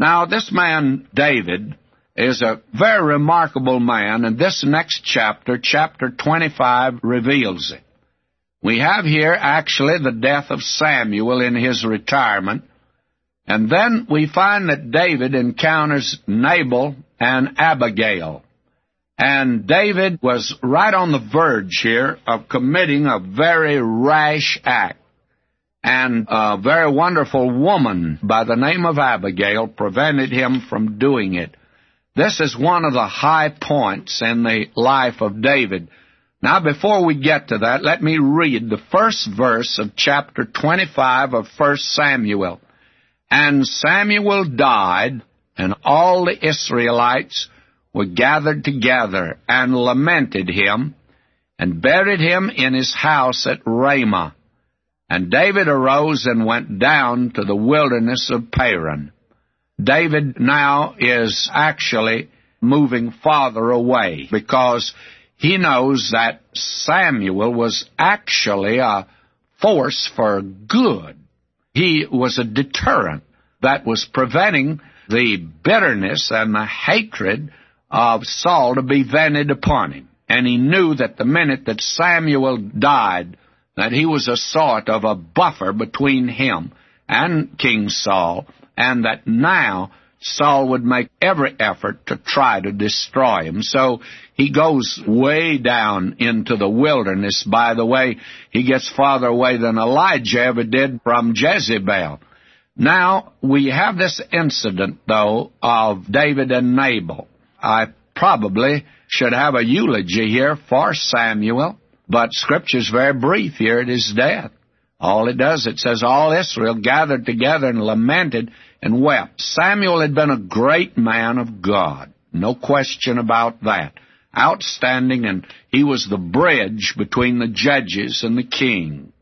Now, this man, David, is a very remarkable man, and this next chapter, chapter 25, reveals it. We have here actually the death of Samuel in his retirement, and then we find that David encounters Nabal and Abigail. And David was right on the verge here of committing a very rash act. And a very wonderful woman by the name of Abigail prevented him from doing it. This is one of the high points in the life of David. Now, before we get to that, let me read the first verse of chapter 25 of 1 Samuel. And Samuel died, and all the Israelites were gathered together and lamented him and buried him in his house at Ramah. And David arose and went down to the wilderness of Paran. David now is actually moving farther away because he knows that Samuel was actually a force for good. He was a deterrent that was preventing the bitterness and the hatred of Saul to be vented upon him. And he knew that the minute that Samuel died, that he was a sort of a buffer between him and King Saul, and that now Saul would make every effort to try to destroy him. So he goes way down into the wilderness. By the way, he gets farther away than Elijah ever did from Jezebel. Now, we have this incident, though, of David and Nabal. I probably should have a eulogy here for Samuel, but Scripture's very brief here at his death. All it does, it says, all Israel gathered together and lamented and wept. Samuel had been a great man of God. No question about that. Outstanding, and he was the bridge between the judges and the king.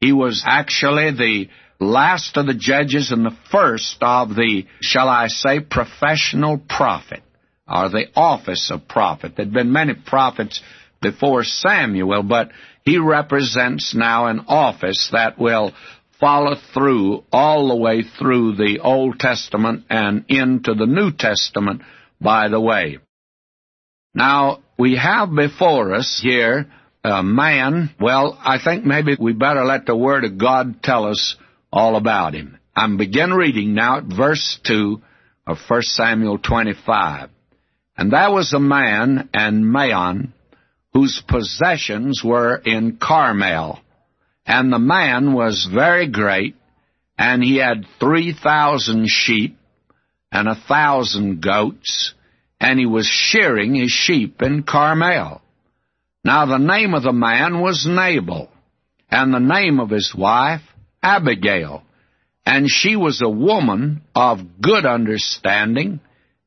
He was actually the last of the judges and the first of the, shall I say, professional prophet or the office of prophet. There'd been many prophets before Samuel, but he represents now an office that will follow through all the way through the Old Testament and into the New Testament, by the way. Now, we have before us here a man, well, I think maybe we better let the Word of God tell us all about him. I'm begin reading now at verse 2 of 1 Samuel 25. And there was a man and Maon whose possessions were in Carmel. And the man was very great, and he had three thousand sheep and a thousand goats, and he was shearing his sheep in Carmel. Now the name of the man was Nabal, and the name of his wife Abigail. And she was a woman of good understanding,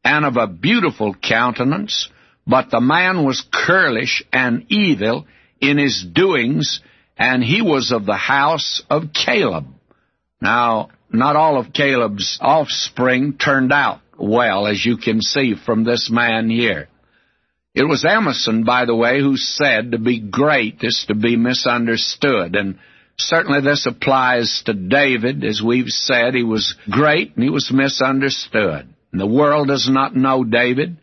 and of a beautiful countenance, but the man was curlish and evil in his doings, and he was of the house of Caleb. Now, not all of Caleb's offspring turned out well, as you can see from this man here. It was Emerson, by the way, who said to be great is to be misunderstood, and certainly this applies to David. As we've said, he was great and he was misunderstood. And The world does not know David,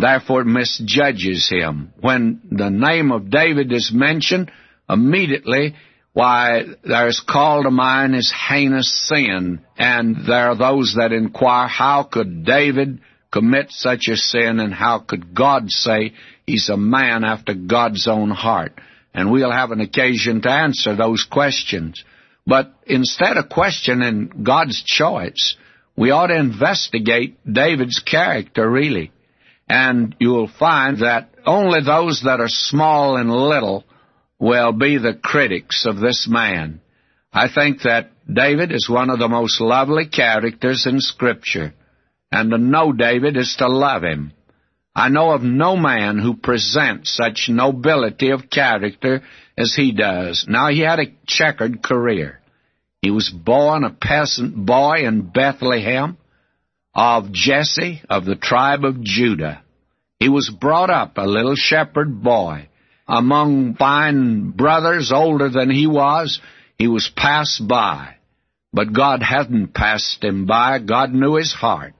therefore misjudges him. When the name of David is mentioned, immediately, why, there is called to mind his heinous sin, and there are those that inquire, how could David commit such a sin, and how could God say he's a man after God's own heart? And we'll have an occasion to answer those questions. But instead of questioning God's choice, we ought to investigate David's character, really. And you'll find that only those that are small and little will be the critics of this man. I think that David is one of the most lovely characters in Scripture, and to know David is to love him. I know of no man who presents such nobility of character as he does. Now, he had a checkered career. He was born a peasant boy in Bethlehem of Jesse of the tribe of Judah. He was brought up a little shepherd boy among fine brothers older than he was. He was passed by, but God hadn't passed him by. God knew his heart.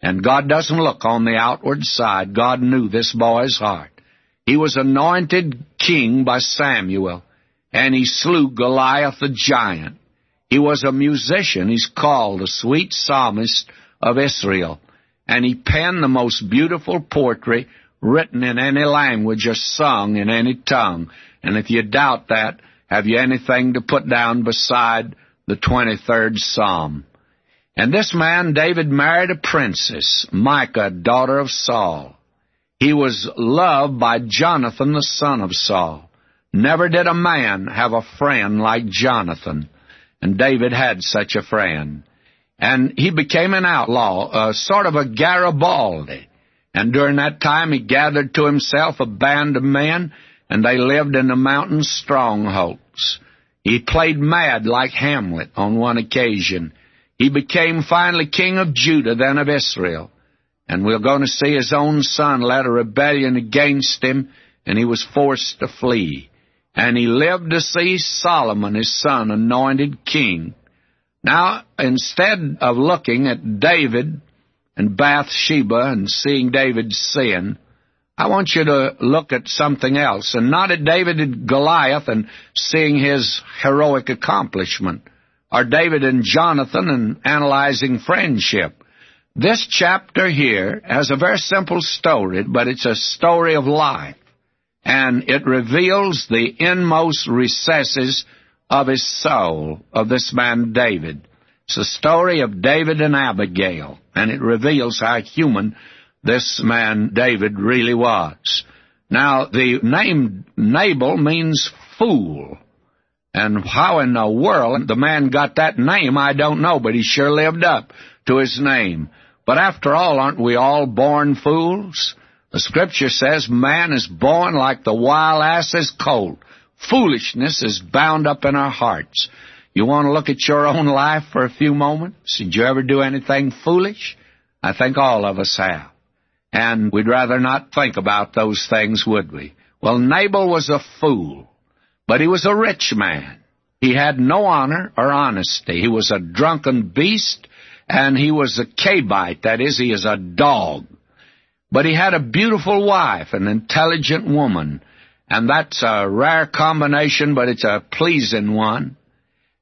And God doesn't look on the outward side. God knew this boy's heart. He was anointed king by Samuel, and he slew Goliath the giant. He was a musician. He's called a sweet psalmist of Israel. And he penned the most beautiful poetry written in any language or sung in any tongue. And if you doubt that, have you anything to put down beside the 23rd Psalm? And this man, David, married a princess, Michal, daughter of Saul. He was loved by Jonathan, the son of Saul. Never did a man have a friend like Jonathan. And David had such a friend. And he became an outlaw, a sort of a Garibaldi. And during that time he gathered to himself a band of men, and they lived in the mountain strongholds. He played mad like Hamlet on one occasion. He became finally king of Judah, then of Israel. And we're going to see his own son led a rebellion against him, and he was forced to flee. And he lived to see Solomon, his son, anointed king. Now, instead of looking at David and Bathsheba and seeing David's sin, I want you to look at something else, and not at David and Goliath and seeing his heroic accomplishment, or David and Jonathan and analyzing friendship. This chapter here has a very simple story, but it's a story of life and it reveals the inmost recesses of his soul, of this man David. It's the story of David and Abigail, and it reveals how human this man David really was. Now, the name Nabal means fool. And how in the world the man got that name, I don't know, but he sure lived up to his name. But after all, aren't we all born fools? The scripture says man is born like the wild ass's colt. Foolishness is bound up in our hearts. You want to look at your own life for a few moments? Did you ever do anything foolish? I think all of us have. And we'd rather not think about those things, would we? Well, Nabal was a fool, but he was a rich man. He had no honor or honesty. He was a drunken beast, and he was a Calebite. That is, he is a dog. But he had a beautiful wife, an intelligent woman, and that's a rare combination, but it's a pleasing one.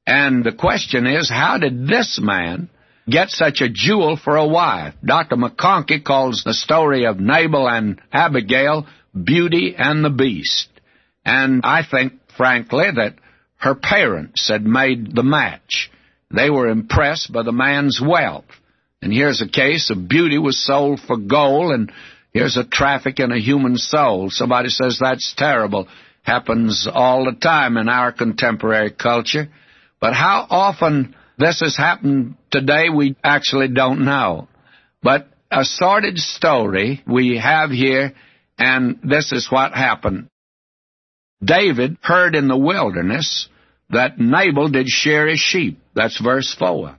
And the question is, how did this man get such a jewel for a wife? Dr. McConkie calls the story of Nabal and Abigail Beauty and the Beast. And I think, frankly, that her parents had made the match. They were impressed by the man's wealth. And here's a case of beauty was sold for gold, and here's a traffic in a human soul. Somebody says that's terrible. Happens all the time in our contemporary culture. But how often this has happened today, we actually don't know. But a sordid story we have here, and this is what happened. David heard in the wilderness that Nabal did shear his sheep. That's verse 4.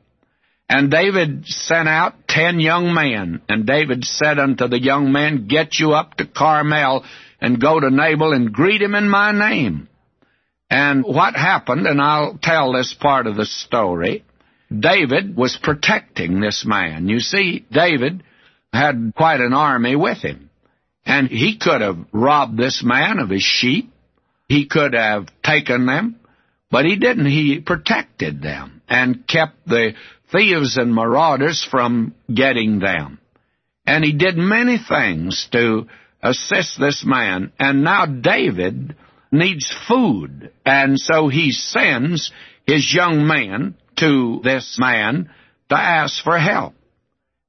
And David sent out ten young men, and David said unto the young men, Get you up to Carmel, and go to Nabal, and greet him in my name. And what happened, and I'll tell this part of the story, David was protecting this man. You see, David had quite an army with him. And he could have robbed this man of his sheep. He could have taken them. But he didn't. He protected them and kept the thieves and marauders from getting them. And he did many things to assist this man. And now David needs food. And so he sends his young man to this man to ask for help.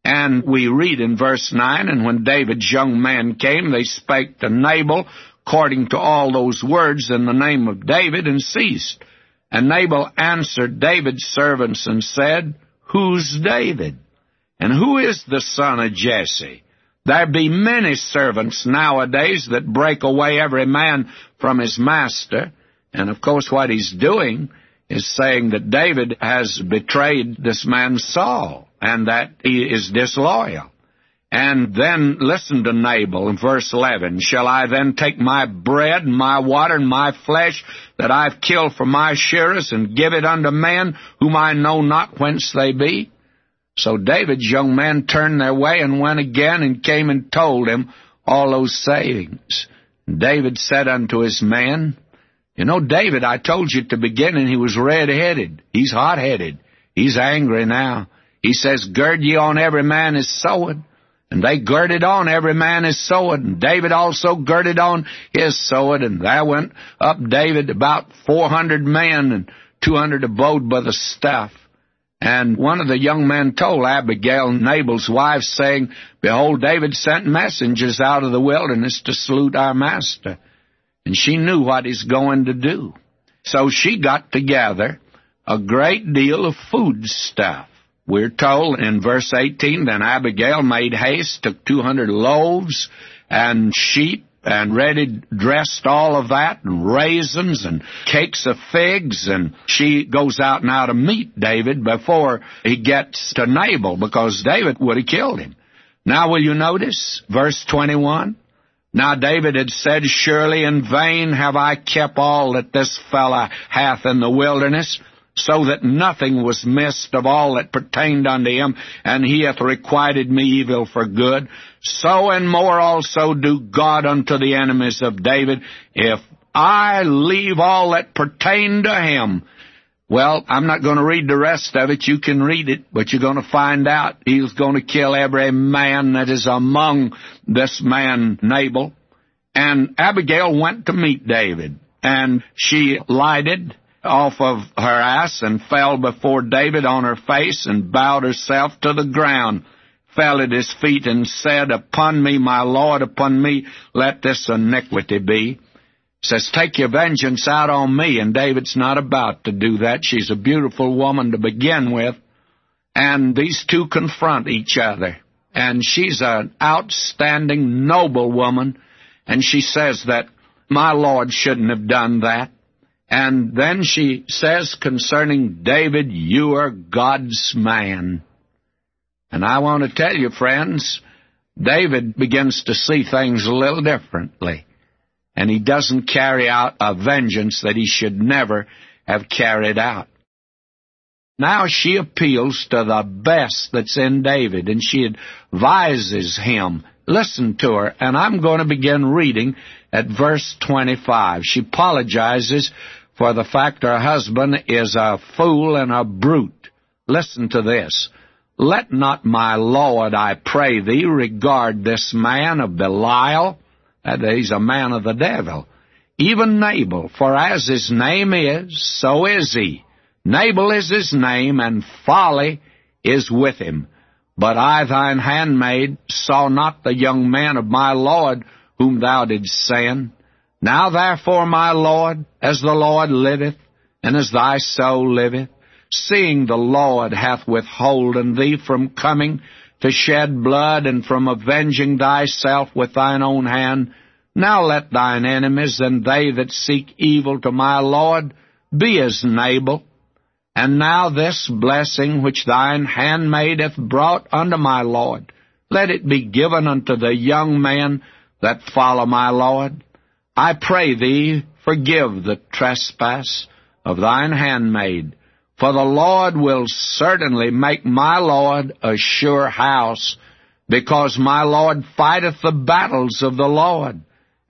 And we read in verse 9, And when David's young man came, they spake to Nabal according to all those words in the name of David, and ceased. And Nabal answered David's servants and said, Who's David? And who is the son of Jesse? There be many servants nowadays that break away every man from his master. And of course, what he's doing is saying that David has betrayed this man Saul and that he is disloyal. And then listen to Nabal in verse 11. Shall I then take my bread and my water and my flesh that I've killed for my shearers and give it unto men whom I know not whence they be? So David's young men turned their way and went again and came and told him all those sayings. David said unto his men, You know, David, I told you at the beginning he was red-headed. He's hot-headed. He's angry now. He says, Gird ye on every man his sword. And they girded on every man his sword, and David also girded on his sword, and there went up David about four hundred men, and two hundred abode by the staff. And one of the young men told Abigail, Nabal's wife, saying, Behold, David sent messengers out of the wilderness to salute our master. And she knew what he's going to do. So she got together a great deal of food stuff. We're told in verse 18, Then Abigail made haste, took 200 loaves and sheep and ready dressed all of that and raisins and cakes of figs and she goes out now to meet David before he gets to Nabal because David would have killed him. Now will you notice verse 21? Now David had said, Surely in vain have I kept all that this fellow hath in the wilderness, so that nothing was missed of all that pertained unto him, and he hath requited me evil for good. So and more also do God unto the enemies of David, if I leave all that pertain to him. Well, I'm not going to read the rest of it. You can read it, but you're going to find out he's going to kill every man that is among this man Nabal. And Abigail went to meet David, and she lighted off of her ass and fell before David on her face and bowed herself to the ground, fell at his feet and said, Upon me, my Lord, upon me, let this iniquity be. Says, take your vengeance out on me, and David's not about to do that. She's a beautiful woman to begin with. And these two confront each other. And she's an outstanding, noble woman, and she says that my Lord shouldn't have done that. And then she says concerning David, you are God's man. And I want to tell you, friends, David begins to see things a little differently. And he doesn't carry out a vengeance that he should never have carried out. Now she appeals to the best that's in David, and she advises him. Listen to her, and I'm going to begin reading at verse 25. She apologizes for the fact her husband is a fool and a brute. Listen to this. Let not my Lord, I pray thee, regard this man of Belial, that he's a man of the devil, even Nabal, for as his name is, so is he. Nabal is his name, and folly is with him. But I, thine handmaid, saw not the young man of my Lord, whom thou didst send. Now therefore, my Lord, as the Lord liveth, and as thy soul liveth, seeing the Lord hath withholden thee from coming to shed blood and from avenging thyself with thine own hand, now let thine enemies and they that seek evil to my Lord be as Nabal. And now this blessing which thine handmaid hath brought unto my Lord, let it be given unto the young men that follow my Lord. I pray thee, forgive the trespass of thine handmaid, for the Lord will certainly make my Lord a sure house, because my Lord fighteth the battles of the Lord,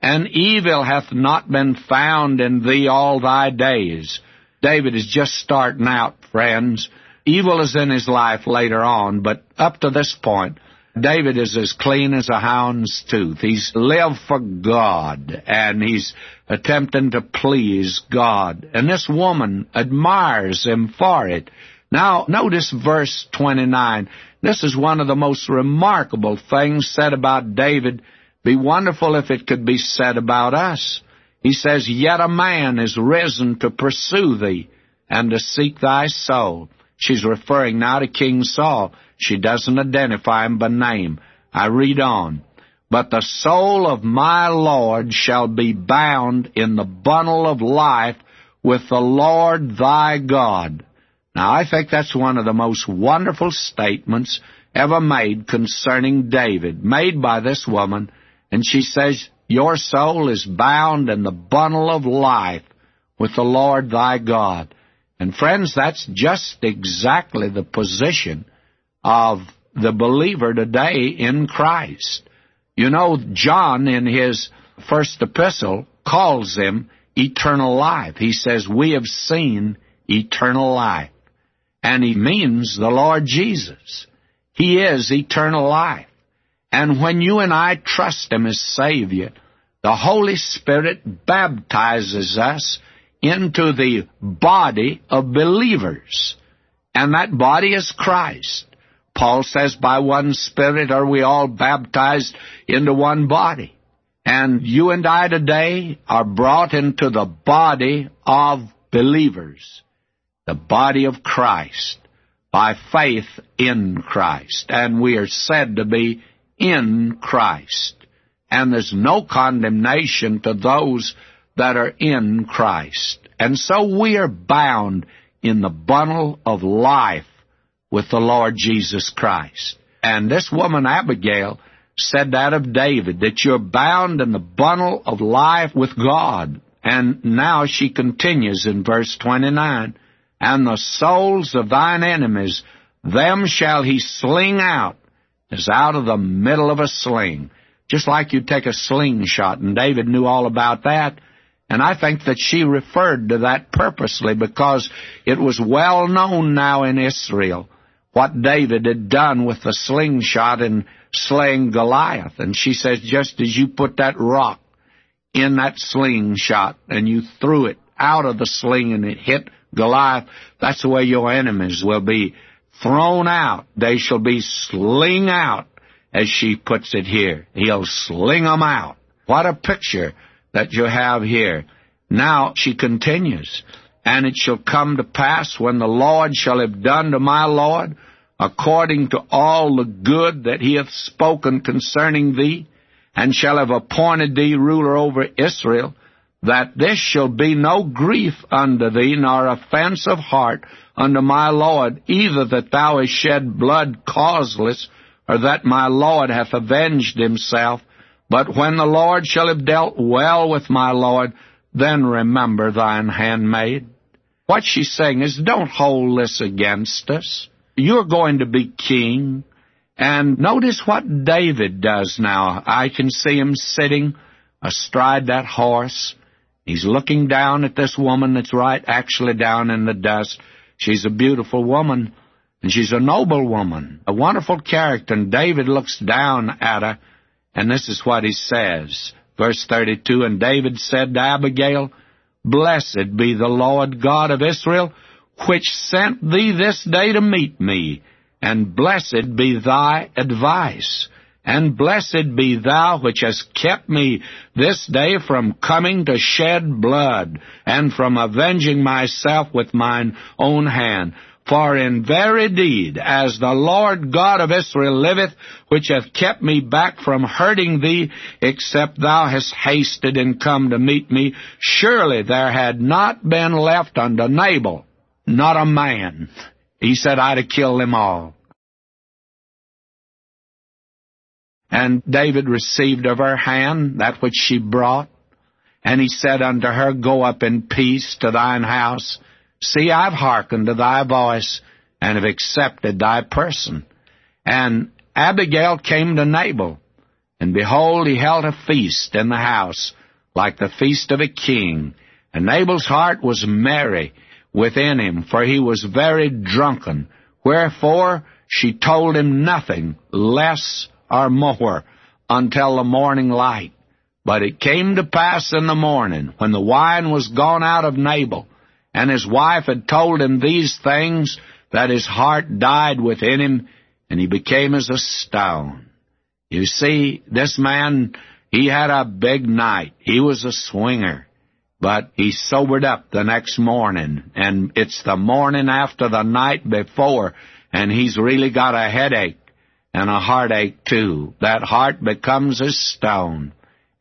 and evil hath not been found in thee all thy days. David is just starting out, friends. Evil is in his life later on, but up to this point, David is as clean as a hound's tooth. He's lived for God, and he's attempting to please God. And this woman admires him for it. Now, notice verse 29. This is one of the most remarkable things said about David. Be wonderful if it could be said about us. He says, Yet a man is risen to pursue thee and to seek thy soul. She's referring now to King Saul. She doesn't identify him by name. I read on. But the soul of my Lord shall be bound in the bundle of life with the Lord thy God. Now, I think that's one of the most wonderful statements ever made concerning David, made by this woman, and she says, Your soul is bound in the bundle of life with the Lord thy God. And friends, that's just exactly the position of the believer today in Christ. You know, John in his first epistle calls him eternal life. He says, We have seen eternal life. And he means the Lord Jesus. He is eternal life. And when you and I trust Him as Savior, the Holy Spirit baptizes us into the body of believers. And that body is Christ. Paul says, by one Spirit are we all baptized into one body. And you and I today are brought into the body of believers, the body of Christ, by faith in Christ. And we are said to be in Christ. And there's no condemnation to those that are in Christ. And so we are bound in the bundle of life with the Lord Jesus Christ. And this woman, Abigail, said that of David, that you're bound in the bundle of life with God. And now she continues in verse 29, And the souls of thine enemies, them shall he sling out as out of the middle of a sling. Just like you take a slingshot, and David knew all about that. And I think that she referred to that purposely because it was well known now in Israel what David had done with the slingshot in slaying Goliath. And she says, just as you put that rock in that slingshot and you threw it out of the sling and it hit Goliath, that's the way your enemies will be thrown out. They shall be sling out, as she puts it here. He'll sling them out. What a picture that you have here. Now she continues, and it shall come to pass when the Lord shall have done to my Lord according to all the good that he hath spoken concerning thee, and shall have appointed thee ruler over Israel, that this shall be no grief unto thee, nor offense of heart unto my Lord, either that thou hast shed blood causeless, or that my Lord hath avenged himself. But when the Lord shall have dealt well with my Lord, then remember thine handmaid. What she's saying is, don't hold this against us. You're going to be king. And notice what David does now. I can see him sitting astride that horse. He's looking down at this woman that's right actually down in the dust. She's a beautiful woman, and she's a noble woman, a wonderful character, and David looks down at her, and this is what he says. Verse 32, And David said to Abigail, Blessed be the Lord God of Israel, which sent thee this day to meet me, and blessed be thy advice. And blessed be thou which hast kept me this day from coming to shed blood, and from avenging myself with mine own hand. For in very deed, as the Lord God of Israel liveth, which hath kept me back from hurting thee, except thou hast hasted and come to meet me, surely there had not been left unto Nabal, not a man. He said, I'd have killed them all. And David received of her hand that which she brought. And he said unto her, Go up in peace to thine house. See, I've hearkened to thy voice, and have accepted thy person. And Abigail came to Nabal, and behold, he held a feast in the house, like the feast of a king. And Nabal's heart was merry within him, for he was very drunken. Wherefore she told him nothing less or more until the morning light. But it came to pass in the morning, when the wine was gone out of Nabal, and his wife had told him these things, that his heart died within him, and he became as a stone. You see, this man, he had a big night. He was a swinger. But he sobered up the next morning, and it's the morning after the night before, and he's really got a headache and a heartache too. That heart becomes a stone.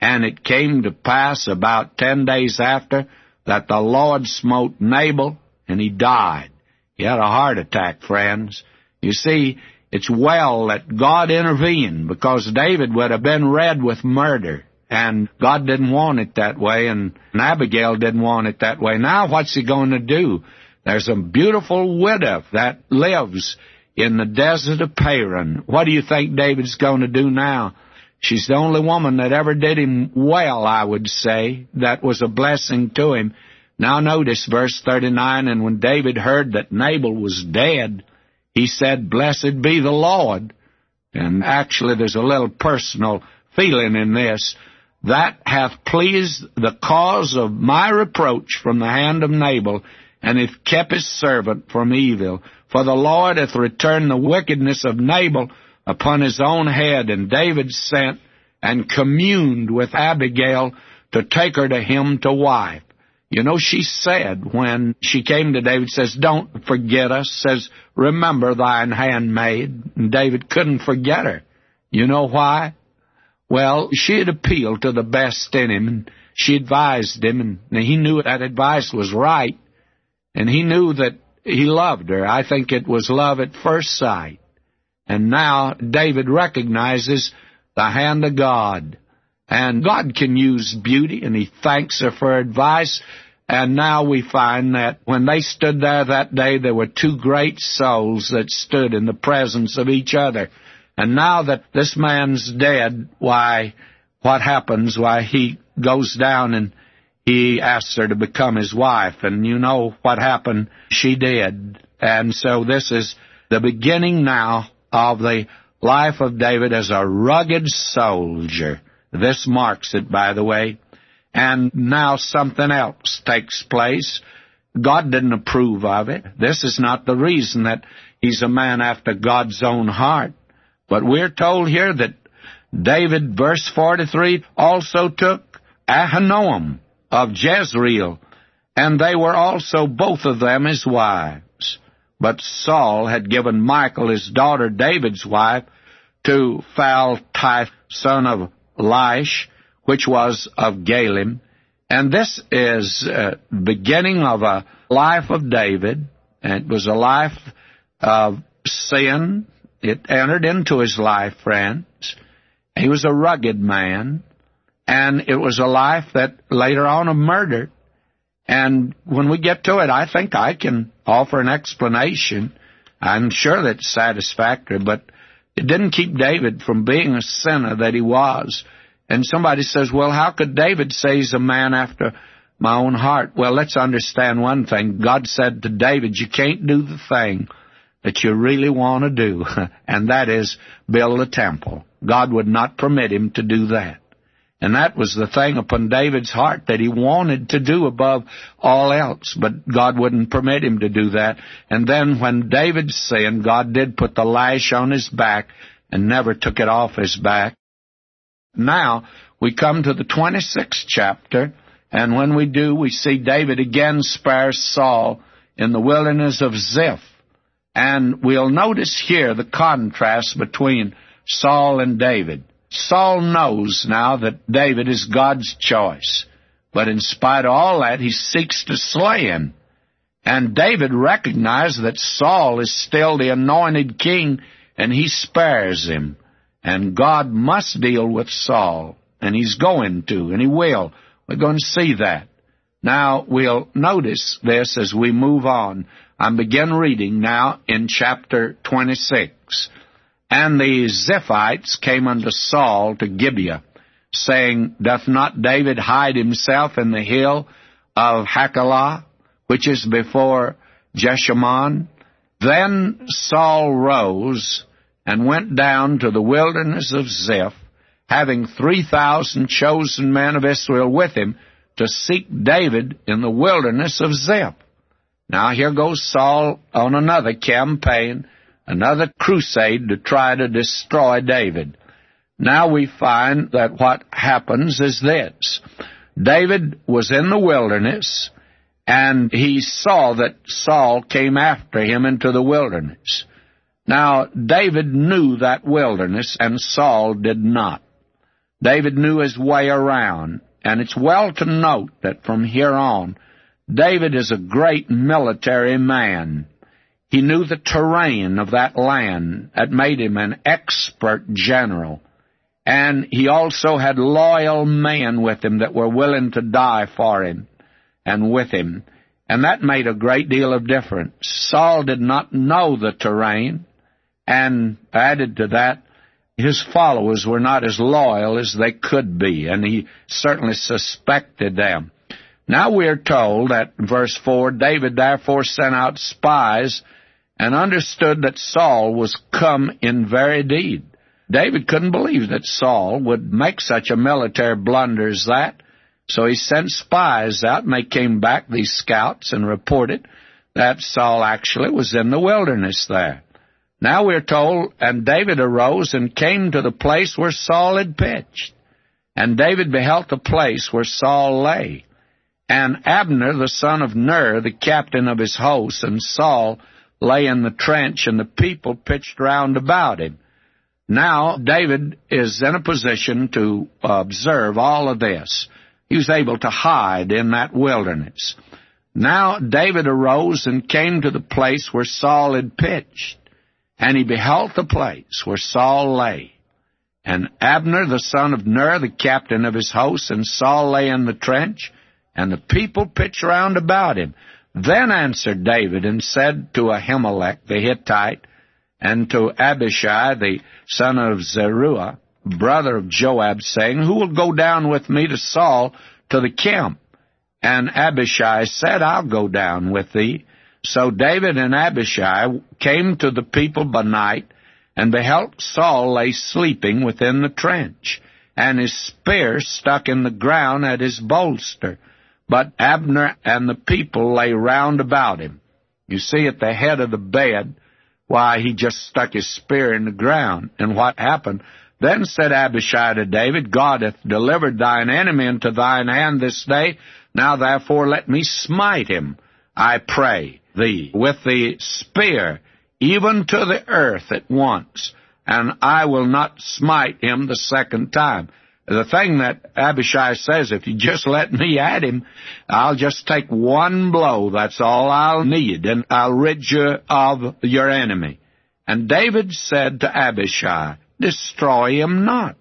And it came to pass about ten days after that the Lord smote Nabal, and he died. He had a heart attack, friends. You see, it's well that God intervened because David would have been red with murder. And God didn't want it that way, and Abigail didn't want it that way. Now what's he going to do? There's a beautiful widow that lives in the desert of Paran. What do you think David's going to do now? She's the only woman that ever did him well, I would say. That was a blessing to him. Now notice verse 39, and when David heard that Nabal was dead, he said, Blessed be the Lord. And actually there's a little personal feeling in this. That hath pleased the cause of my reproach from the hand of Nabal, and hath kept his servant from evil. For the Lord hath returned the wickedness of Nabal upon his own head. And David sent and communed with Abigail to take her to him to wife. You know, she said when she came to David, says, Don't forget us, says, Remember thine handmaid. And David couldn't forget her. You know why? Well, she had appealed to the best in him, and she advised him, and he knew that advice was right, and he knew that he loved her. I think it was love at first sight. And now David recognizes the hand of God. And God can use beauty, and he thanks her for advice. And now we find that when they stood there that day, there were two great souls that stood in the presence of each other. And now that this man's dead, why, what happens? Why, he goes down and he asks her to become his wife. And you know what happened? She did. And so this is the beginning now of the life of David as a rugged soldier. This marks it, by the way. And now something else takes place. God didn't approve of it. This is not the reason that he's a man after God's own heart. But we're told here that David, verse 43, also took Ahinoam of Jezreel, and they were also both of them his wives. But Saul had given Michal, his daughter David's wife, to Phaltith, son of Laish, which was of Gallim. And this is uh, beginning of a life of David. And it was a life of sin. It entered into his life, friends. He was a rugged man. And it was a life that later on of murder. And when we get to it, I think I can offer an explanation. I'm sure that's satisfactory, but it didn't keep David from being a sinner that he was. And somebody says, well, how could David say he's a man after my own heart? Well, let's understand one thing. God said to David, you can't do the thing that you really want to do, and that is build a temple. God would not permit him to do that. And that was the thing upon David's heart that he wanted to do above all else, but God wouldn't permit him to do that. And then when David sinned, God did put the lash on his back and never took it off his back. Now, we come to the 26th chapter, and when we do, we see David again spare Saul in the wilderness of Ziph. And we'll notice here the contrast between Saul and David. Saul knows now that David is God's choice. But in spite of all that, he seeks to slay him. And David recognized that Saul is still the anointed king, and he spares him. And God must deal with Saul, and he's going to, and he will. We're going to see that. Now, we'll notice this as we move on. I'm begin reading now in chapter 26. And the Ziphites came unto Saul to Gibeah, saying, Doth not David hide himself in the hill of Hachilah, which is before Jeshimon? Then Saul rose and went down to the wilderness of Ziph, having three thousand chosen men of Israel with him, to seek David in the wilderness of Ziph. Now here goes Saul on another campaign another crusade to try to destroy David. Now we find that what happens is this. David was in the wilderness, and he saw that Saul came after him into the wilderness. Now, David knew that wilderness, and Saul did not. David knew his way around, and it's well to note that from here on, David is a great military man. He knew the terrain of that land that made him an expert general. And he also had loyal men with him that were willing to die for him and with him. And that made a great deal of difference. Saul did not know the terrain, And added to that, his followers were not as loyal as they could be, and he certainly suspected them. Now we are told that verse 4, David therefore sent out spies and understood that Saul was come in very deed. David couldn't believe that Saul would make such a military blunder as that, so he sent spies out, and they came back, these scouts, and reported that Saul actually was in the wilderness there. Now we're told, and David arose and came to the place where Saul had pitched. And David beheld the place where Saul lay. And Abner, the son of Ner, the captain of his host, and Saul lay in the trench, and the people pitched round about him. Now David is in a position to observe all of this. He was able to hide in that wilderness. Now David arose and came to the place where Saul had pitched. And he beheld the place where Saul lay. And Abner the son of Ner, the captain of his host, and Saul lay in the trench, and the people pitched round about him. Then answered David and said to Ahimelech the Hittite, and to Abishai the son of Zeruiah, brother of Joab, saying, Who will go down with me to Saul to the camp? And Abishai said, I'll go down with thee. So David and Abishai came to the people by night, and beheld Saul lay sleeping within the trench, and his spear stuck in the ground at his bolster. But Abner and the people lay round about him. You see at the head of the bed, why, he just stuck his spear in the ground. And what happened? Then said Abishai to David, God hath delivered thine enemy into thine hand this day. Now therefore let me smite him, I pray thee with the spear, even to the earth at once, and I will not smite him the second time. The thing that Abishai says, if you just let me at him, I'll just take one blow. That's all I'll need, and I'll rid you of your enemy. And David said to Abishai, Destroy him not.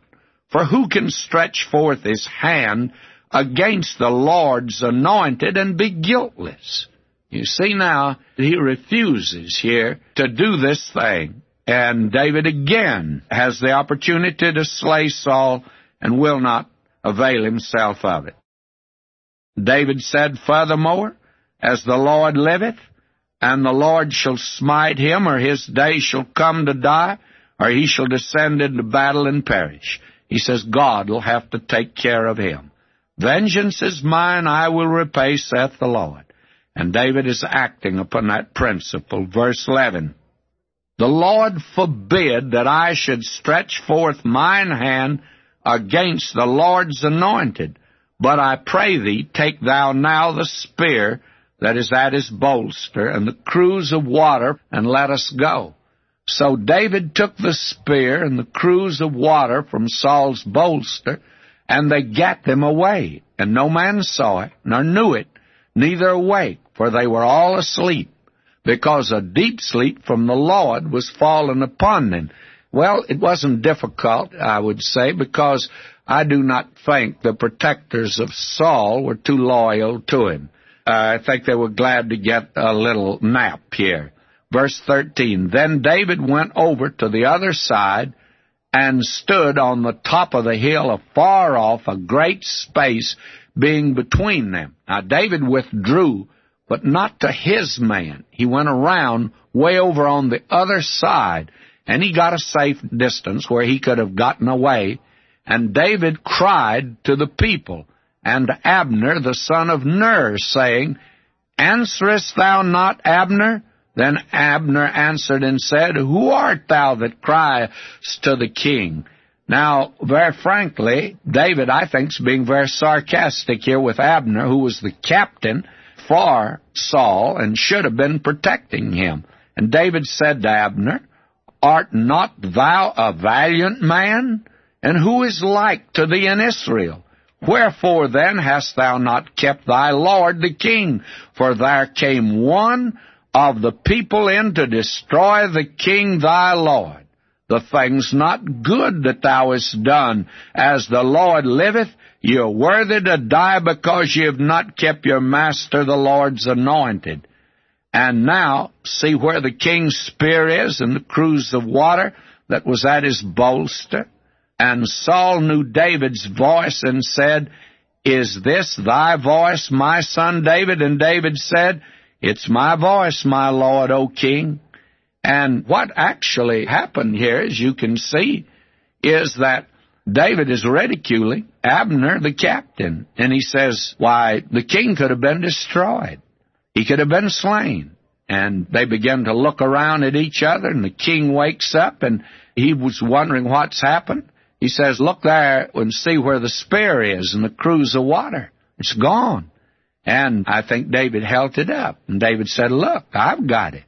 For who can stretch forth his hand against the Lord's anointed and be guiltless? You see now, he refuses here to do this thing. And David again has the opportunity to slay Saul and will not avail himself of it. David said furthermore, As the Lord liveth, and the Lord shall smite him, or his day shall come to die, or he shall descend into battle and perish. He says God will have to take care of him. Vengeance is mine, I will repay, saith the Lord. And David is acting upon that principle. Verse 11. The Lord forbid that I should stretch forth mine hand against the Lord's anointed. But I pray thee, take thou now the spear that is at his bolster, and the cruse of water, and let us go. So David took the spear and the cruse of water from Saul's bolster, and they gat them away. And no man saw it, nor knew it, neither awake, for they were all asleep, because a deep sleep from the Lord was fallen upon them. Well, it wasn't difficult, I would say, because I do not think the protectors of Saul were too loyal to him. Uh, I think they were glad to get a little nap here. Verse 13, Then David went over to the other side and stood on the top of the hill afar off, a great space being between them. Now David withdrew, but not to his man. He went around way over on the other side, and he got a safe distance where he could have gotten away. And David cried to the people, and to Abner the son of Ner, saying, Answerest thou not, Abner? Then Abner answered and said, Who art thou that criest to the king? Now, very frankly, David, I think, is being very sarcastic here with Abner, who was the captain for Saul and should have been protecting him. And David said to Abner, Art not thou a valiant man? And who is like to thee in Israel? Wherefore then hast thou not kept thy Lord the king? For there came one of the people in to destroy the king thy Lord. The thing's not good that thou hast done. As the Lord liveth, ye are worthy to die because ye have not kept your master the Lord's anointed. And now, see where the king's spear is and the cruse of water that was at his bolster? And Saul knew David's voice and said, Is this thy voice, my son David? And David said, It's my voice, my lord, O king. And what actually happened here, as you can see, is that David is ridiculing Abner, the captain, and he says, Why, the king could have been destroyed. He could have been slain. And they begin to look around at each other, and the king wakes up, and he was wondering what's happened. He says, Look there and see where the spear is and the cruse of water. It's gone. And I think David held it up. And David said, Look, I've got it.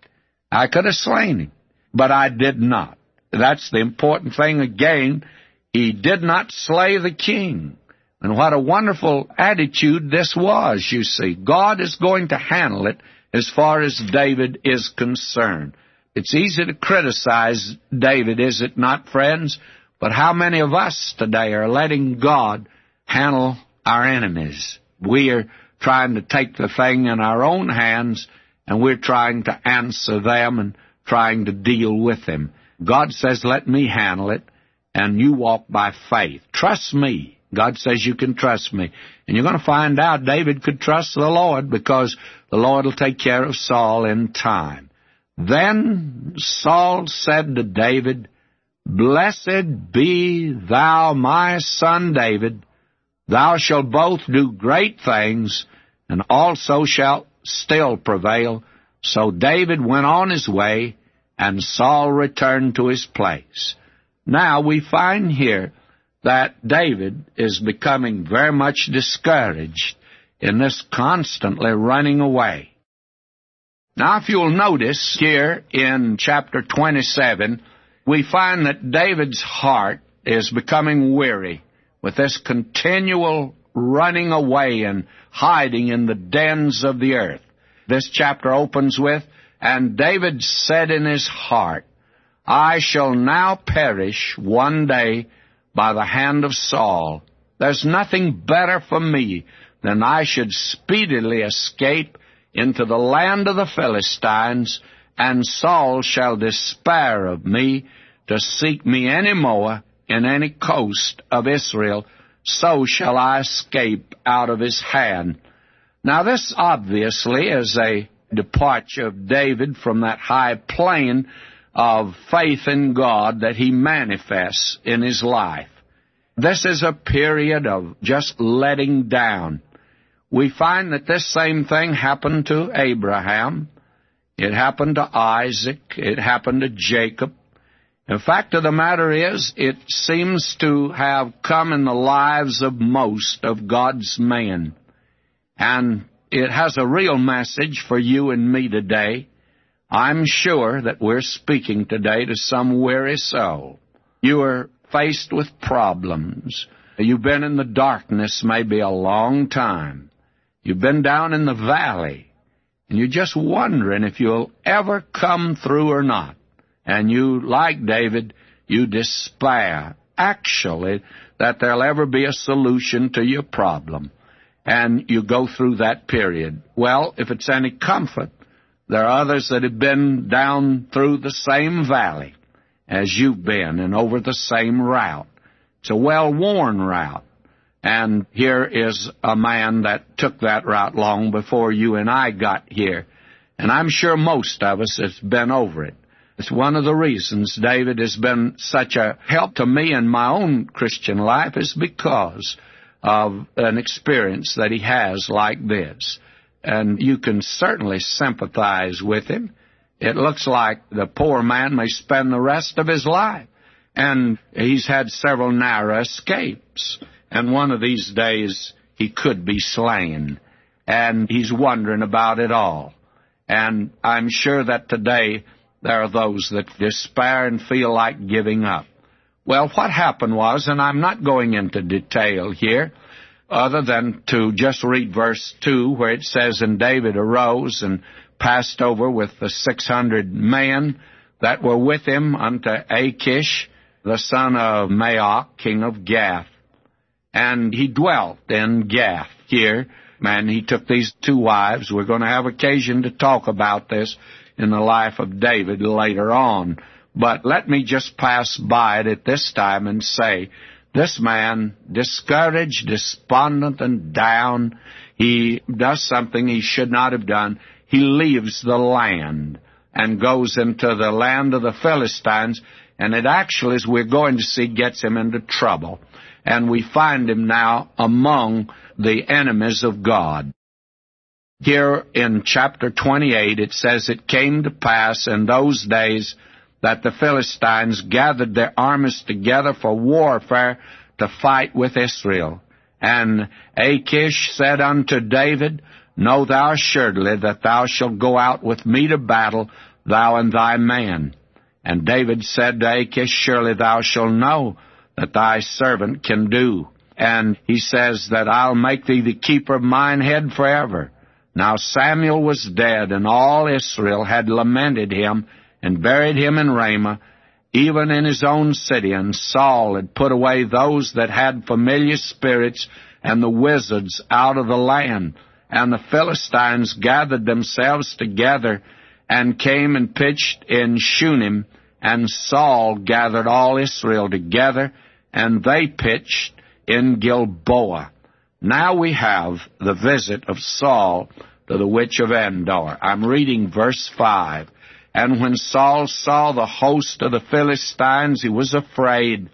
I could have slain him, but I did not. That's the important thing again. He did not slay the king. And what a wonderful attitude this was, you see. God is going to handle it as far as David is concerned. It's easy to criticize David, is it not, friends? But how many of us today are letting God handle our enemies? We are trying to take the thing in our own hands and we're trying to answer them and trying to deal with them. God says, let me handle it, and you walk by faith. Trust me. God says you can trust me. And you're going to find out David could trust the Lord because the Lord will take care of Saul in time. Then Saul said to David, Blessed be thou, my son David. Thou shalt both do great things, and also shalt still prevail. So David went on his way, and Saul returned to his place. Now we find here that David is becoming very much discouraged in this constantly running away. Now, if you'll notice here in chapter 27, we find that David's heart is becoming weary with this continual running away and hiding in the dens of the earth. This chapter opens with, And David said in his heart, I shall now perish one day by the hand of Saul. There's nothing better for me than I should speedily escape into the land of the Philistines, and Saul shall despair of me to seek me any more in any coast of Israel, so shall I escape out of his hand. Now, this obviously is a departure of David from that high plane of faith in God that he manifests in his life. This is a period of just letting down. We find that this same thing happened to Abraham. It happened to Isaac. It happened to Jacob. The fact of the matter is, it seems to have come in the lives of most of God's men. And it has a real message for you and me today. I'm sure that we're speaking today to some weary soul. You are faced with problems. You've been in the darkness maybe a long time. You've been down in the valley, and you're just wondering if you'll ever come through or not. And you, like David, you despair, actually, that there'll ever be a solution to your problem and you go through that period. Well, if it's any comfort, there are others that have been down through the same valley as you've been and over the same route. It's a well-worn route. And here is a man that took that route long before you and I got here. And I'm sure most of us have been over it. It's one of the reasons David has been such a help to me in my own Christian life is because of an experience that he has like this. And you can certainly sympathize with him. It looks like the poor man may spend the rest of his life. And he's had several narrow escapes. And one of these days he could be slain. And he's wondering about it all. And I'm sure that today there are those that despair and feel like giving up. Well, what happened was, and I'm not going into detail here, other than to just read verse 2 where it says, And David arose and passed over with the six hundred men that were with him unto Achish, the son of Maoch, king of Gath. And he dwelt in Gath here, and he took these two wives. We're going to have occasion to talk about this in the life of David later on. But let me just pass by it at this time and say, this man, discouraged, despondent, and down, he does something he should not have done. He leaves the land and goes into the land of the Philistines, and it actually, as we're going to see, gets him into trouble. And we find him now among the enemies of God. Here in chapter 28, it says, It came to pass in those days that the Philistines gathered their armies together for warfare to fight with Israel. And Achish said unto David, Know thou assuredly that thou shalt go out with me to battle, thou and thy man. And David said to Achish, Surely thou shalt know that thy servant can do. And he says that I'll make thee the keeper of mine head forever. Now Samuel was dead, and all Israel had lamented him, and buried him in Ramah, even in his own city, and Saul had put away those that had familiar spirits and the wizards out of the land. And the Philistines gathered themselves together and came and pitched in Shunem, and Saul gathered all Israel together, and they pitched in Gilboa. Now we have the visit of Saul to the witch of Endor. I'm reading verse 5. And when Saul saw the host of the Philistines, he was afraid,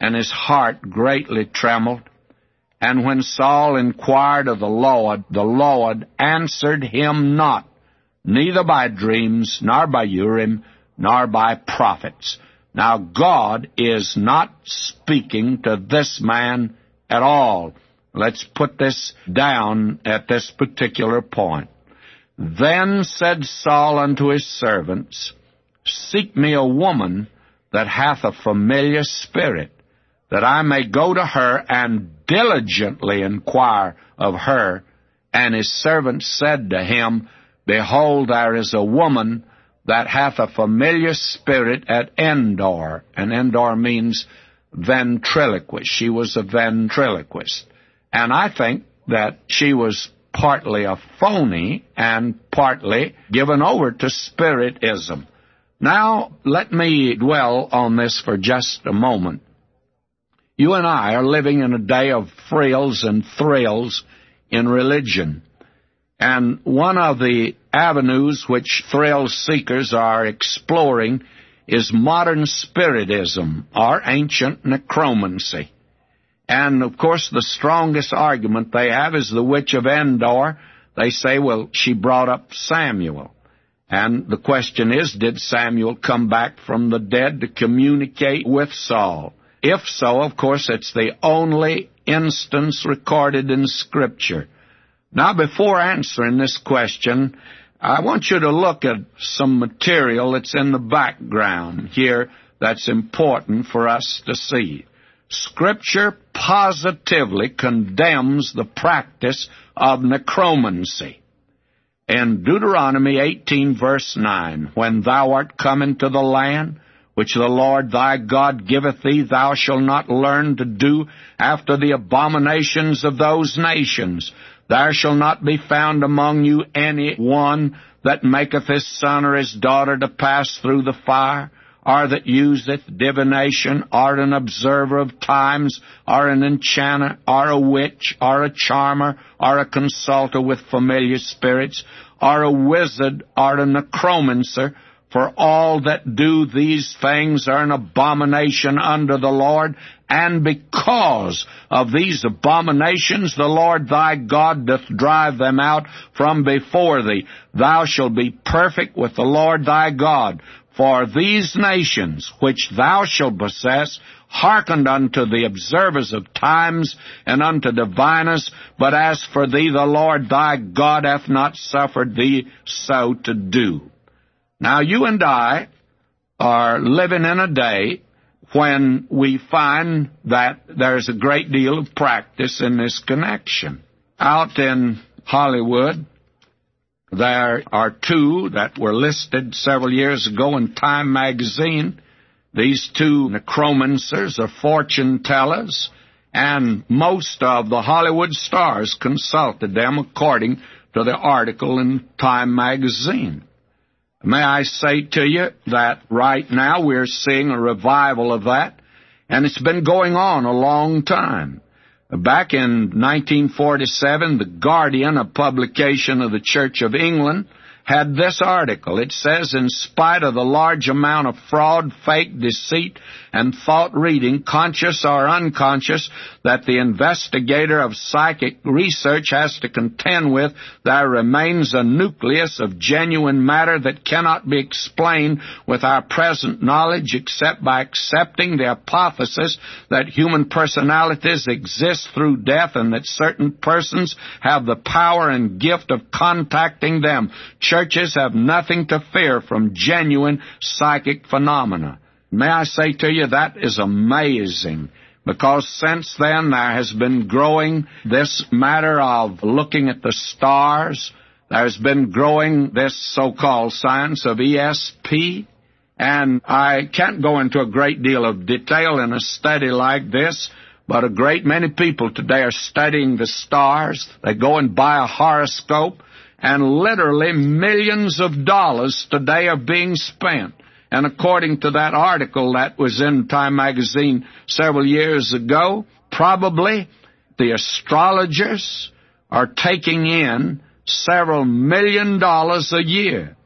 and his heart greatly trembled. And when Saul inquired of the Lord, the Lord answered him not, neither by dreams, nor by Urim, nor by prophets. Now God is not speaking to this man at all. Let's put this down at this particular point. Then said Saul unto his servants, Seek me a woman that hath a familiar spirit, that I may go to her and diligently inquire of her. And his servants said to him, Behold, there is a woman that hath a familiar spirit at Endor. And Endor means ventriloquist. She was a ventriloquist. And I think that she was partly a phony and partly given over to Spiritism. Now, let me dwell on this for just a moment. You and I are living in a day of frills and thrills in religion. And one of the avenues which thrill seekers are exploring is modern spiritism or ancient necromancy. And of course, the strongest argument they have is the witch of Endor. They say, well, she brought up Samuel. And the question is, did Samuel come back from the dead to communicate with Saul? If so, of course, it's the only instance recorded in Scripture. Now, before answering this question, I want you to look at some material that's in the background here that's important for us to see. Scripture positively condemns the practice of necromancy. In Deuteronomy 18 verse 9, When thou art come into the land which the Lord thy God giveth thee, thou shalt not learn to do after the abominations of those nations. There shall not be found among you any one that maketh his son or his daughter to pass through the fire, or that useth divination, or an observer of times, or an enchanter, or a witch, or a charmer, or a consulter with familiar spirits, or a wizard, or a necromancer, for all that do these things are an abomination unto the Lord, and because of these abominations the Lord thy God doth drive them out from before thee. Thou shalt be perfect with the Lord thy God. For these nations which thou shalt possess hearkened unto the observers of times and unto diviners, but as for thee the Lord thy God hath not suffered thee so to do. Now you and I are living in a day when we find that there's a great deal of practice in this connection. Out in Hollywood, there are two that were listed several years ago in Time magazine. These two necromancers are fortune tellers, and most of the Hollywood stars consulted them according to the article in Time magazine. May I say to you that right now we're seeing a revival of that, and it's been going on a long time. Back in 1947, The Guardian, a publication of the Church of England, had this article. It says, in spite of the large amount of fraud, fake, deceit, and thought reading, conscious or unconscious, that the investigator of psychic research has to contend with, there remains a nucleus of genuine matter that cannot be explained with our present knowledge except by accepting the hypothesis that human personalities exist through death and that certain persons have the power and gift of contacting them. Churches have nothing to fear from genuine psychic phenomena. May I say to you, that is amazing. Because since then there has been growing this matter of looking at the stars. There's been growing this so-called science of ESP. And I can't go into a great deal of detail in a study like this, but a great many people today are studying the stars. They go and buy a horoscope, and literally millions of dollars today are being spent and according to that article that was in Time magazine several years ago, probably the astrologers are taking in several million dollars a year,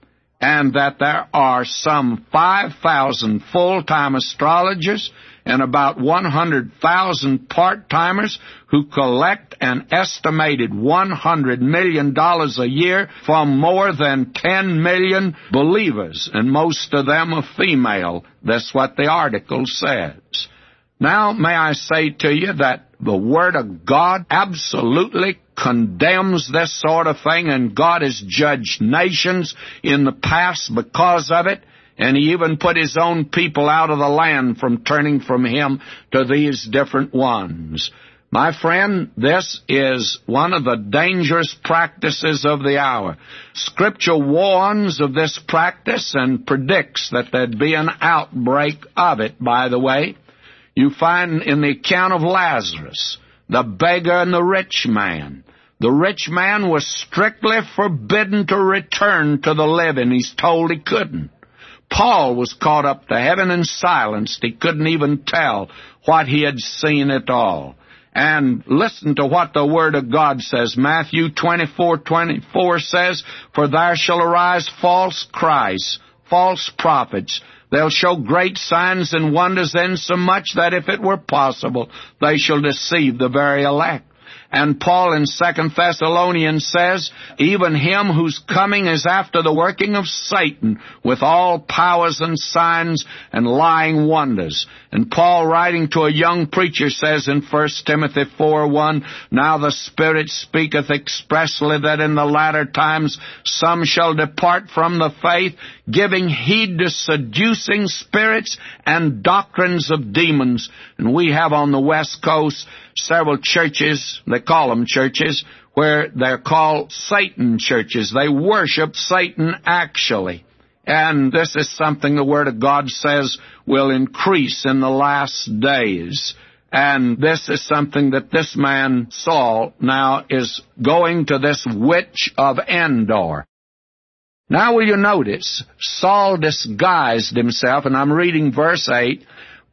and that there are some 5,000 full-time astrologers and about 100,000 part-timers who collect an estimated $100 million a year from more than 10 million believers, and most of them are female. That's what the article says. Now, may I say to you that the Word of God absolutely condemns this sort of thing, and God has judged nations in the past because of it. And he even put his own people out of the land from turning from him to these different ones. My friend, this is one of the dangerous practices of the hour. Scripture warns of this practice and predicts that there'd be an outbreak of it, by the way. You find in the account of Lazarus, the beggar and the rich man. The rich man was strictly forbidden to return to the living. He's told he couldn't. Paul was caught up to heaven and silenced. He couldn't even tell what he had seen at all. And listen to what the Word of God says. Matthew 24, 24 says, For there shall arise false Christs, false prophets. They'll show great signs and wonders insomuch that if it were possible, they shall deceive the very elect. And Paul in Second Thessalonians says, even him whose coming is after the working of Satan with all powers and signs and lying wonders. And Paul writing to a young preacher says in 1 Timothy 4, 1, Now the Spirit speaketh expressly that in the latter times some shall depart from the faith, giving heed to seducing spirits and doctrines of demons. And we have on the West Coast several churches, they call them churches, where they're called Satan churches. They worship Satan actually. And this is something the Word of God says will increase in the last days. And this is something that this man, Saul, now is going to this witch of Endor. Now will you notice, Saul disguised himself, and I'm reading verse 8,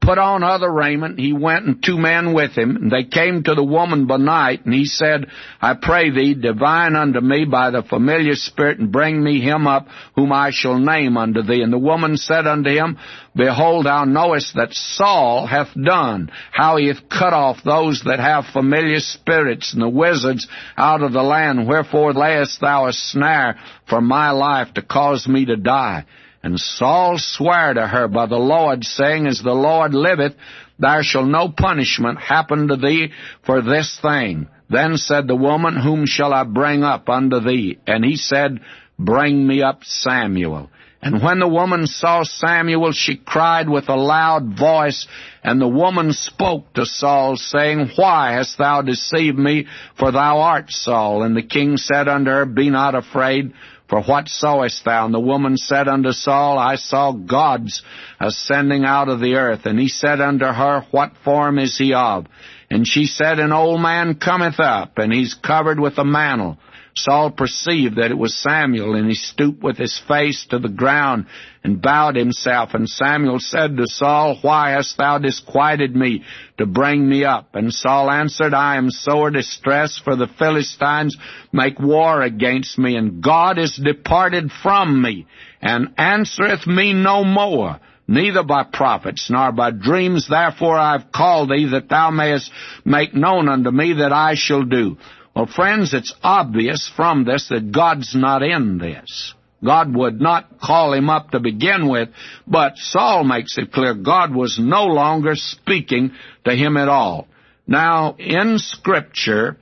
put on other raiment. He went and two men with him. And they came to the woman by night, and he said, I pray thee, divine unto me by the familiar spirit, and bring me him up, whom I shall name unto thee. And the woman said unto him, Behold, thou knowest that Saul hath done, how he hath cut off those that have familiar spirits and the wizards out of the land. Wherefore layest thou a snare for my life to cause me to die? And Saul sware to her by the Lord, saying, As the Lord liveth, there shall no punishment happen to thee for this thing. Then said the woman, Whom shall I bring up unto thee? And he said, Bring me up Samuel. And when the woman saw Samuel, she cried with a loud voice, and the woman spoke to Saul, saying, Why hast thou deceived me? For thou art Saul. And the king said unto her, Be not afraid, For what sawest thou? And the woman said unto Saul, I saw gods ascending out of the earth. And he said unto her, What form is he of? And she said, An old man cometh up, and he's covered with a mantle. Saul perceived that it was Samuel, and he stooped with his face to the ground and bowed himself. And Samuel said to Saul, Why hast thou disquieted me to bring me up? And Saul answered, I am sore distressed, for the Philistines make war against me, and God is departed from me, and answereth me no more neither by prophets nor by dreams. Therefore I have called thee that thou mayest make known unto me that I shall do. Well, friends, it's obvious from this that God's not in this. God would not call him up to begin with, but Saul makes it clear God was no longer speaking to him at all. Now, in Scripture,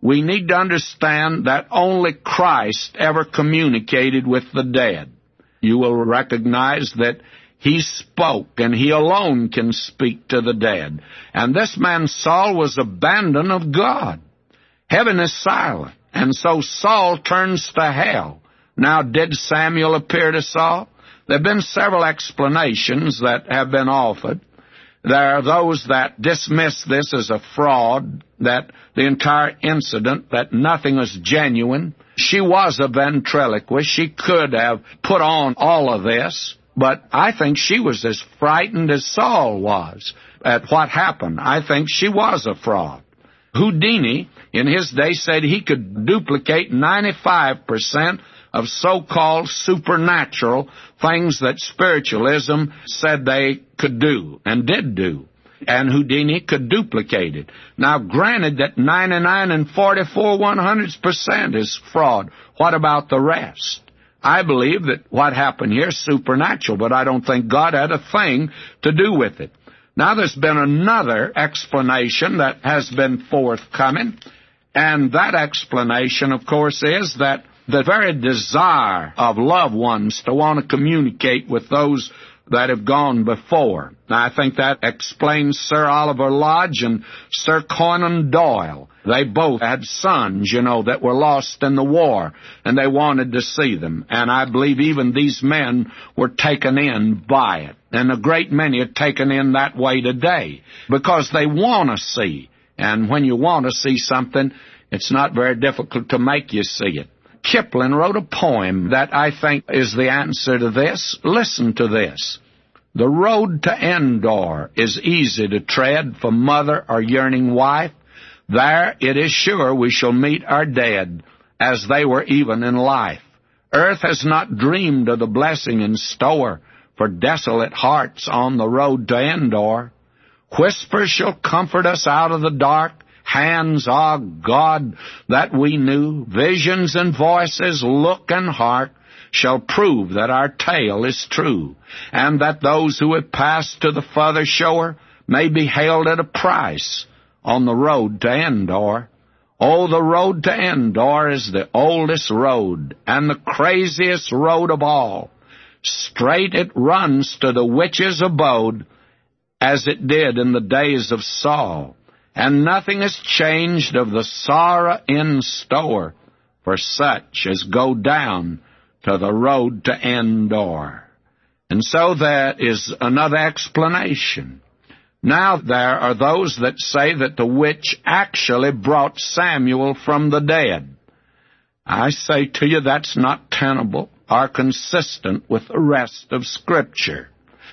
we need to understand that only Christ ever communicated with the dead. You will recognize that he spoke, and he alone can speak to the dead. And this man Saul was abandoned of God. Heaven is silent. And so Saul turns to hell. Now, did Samuel appear to Saul? There have been several explanations that have been offered. There are those that dismiss this as a fraud, that the entire incident, that nothing was genuine. She was a ventriloquist. She could have put on all of this, but I think she was as frightened as Saul was at what happened. I think she was a fraud. Houdini, in his day, said he could duplicate 95% of so-called supernatural things that spiritualism said they could do and did do. And Houdini could duplicate it. Now, granted that 99 and 44 one hundredths percent is fraud. What about the rest? I believe that what happened here is supernatural, but I don't think God had a thing to do with it. Now there's been another explanation that has been forthcoming, and that explanation, of course, is that the very desire of loved ones to want to communicate with those that have gone before. Now, I think that explains Sir Oliver Lodge and Sir Conan Doyle. They both had sons, you know, that were lost in the war, and they wanted to see them. And I believe even these men were taken in by it. And a great many are taken in that way today because they want to see. And when you want to see something, it's not very difficult to make you see it. Kipling wrote a poem that I think is the answer to this. Listen to this. The road to Endor is easy to tread for mother or yearning wife. There it is sure we shall meet our dead as they were even in life. Earth has not dreamed of the blessing in store for desolate hearts on the road to Endor. Whispers shall comfort us out of the dark. Hands, ah God, that we knew. Visions and voices, look and heart, shall prove that our tale is true, and that those who have passed to the further shore may be hailed at a price on the road to Endor. Oh, the road to Endor is the oldest road and the craziest road of all. Straight it runs to the witch's abode, as it did in the days of Saul, and nothing is changed of the sorrow in store for such as go down to the road to Endor. And so there is another explanation. Now there are those that say that the witch actually brought Samuel from the dead. I say to you that's not tenable or consistent with the rest of Scripture.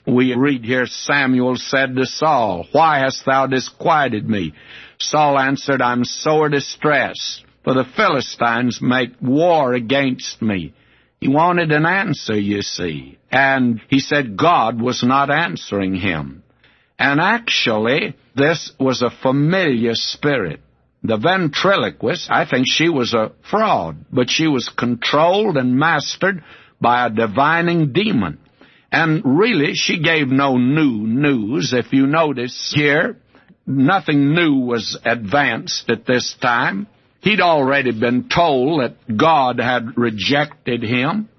We read here Samuel said to Saul, Why hast thou disquieted me? Saul answered, I'm sore distressed, for the Philistines make war against me. He wanted an answer, you see, and he said God was not answering him. And actually, this was a familiar spirit. The ventriloquist, I think she was a fraud, but she was controlled and mastered by a divining demon. And really, she gave no new news. If you notice here, nothing new was advanced at this time. He'd already been told that God had rejected him.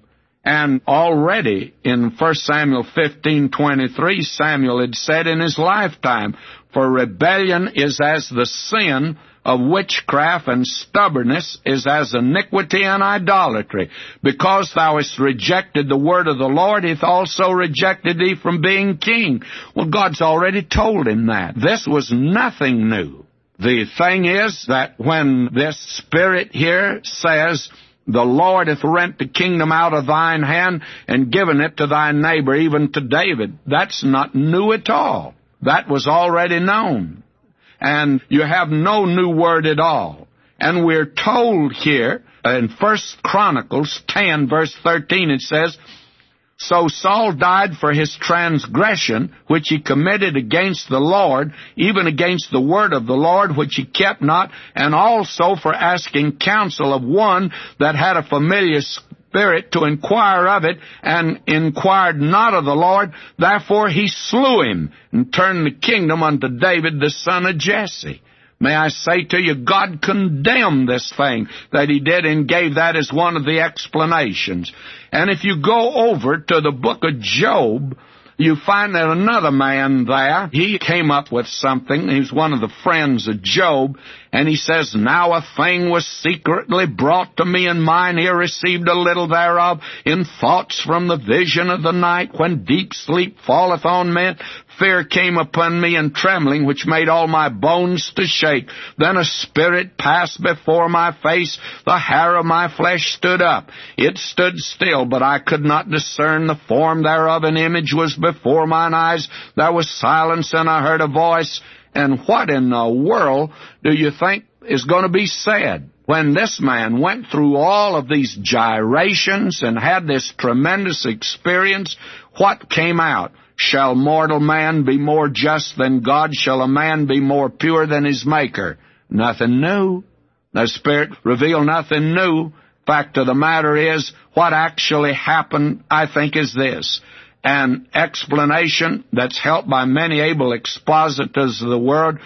And already in 1 Samuel 15:23, Samuel had said in his lifetime, For rebellion is as the sin of witchcraft, and stubbornness is as iniquity and idolatry. Because thou hast rejected the word of the Lord, hath also rejected thee from being king. Well, God's already told him that. This was nothing new. The thing is that when this spirit here says, the Lord hath rent the kingdom out of thine hand and given it to thy neighbor, even to David. That's not new at all. That was already known. And you have no new word at all. And we're told here in First Chronicles 10 verse 13 it says, so Saul died for his transgression, which he committed against the Lord, even against the word of the Lord, which he kept not, and also for asking counsel of one that had a familiar spirit to inquire of it, and inquired not of the Lord. Therefore he slew him, and turned the kingdom unto David the son of Jesse. May I say to you, God condemned this thing that he did and gave that as one of the explanations. And if you go over to the book of Job, you find that another man there, he came up with something. He's one of the friends of Job, and he says, Now a thing was secretly brought to me, and mine ear received a little thereof, in thoughts from the vision of the night, when deep sleep falleth on men. Fear came upon me, and trembling, which made all my bones to shake. Then a spirit passed before my face, the hair of my flesh stood up. It stood still, but I could not discern the form thereof. An image was before mine eyes. There was silence, and I heard a voice. And what in the world do you think is going to be said? When this man went through all of these gyrations and had this tremendous experience, what came out? Shall mortal man be more just than God? Shall a man be more pure than his Maker? Nothing new. The Spirit revealed nothing new. Fact of the matter is, what actually happened, I think, is this. An explanation that's helped by many able expositors of the word.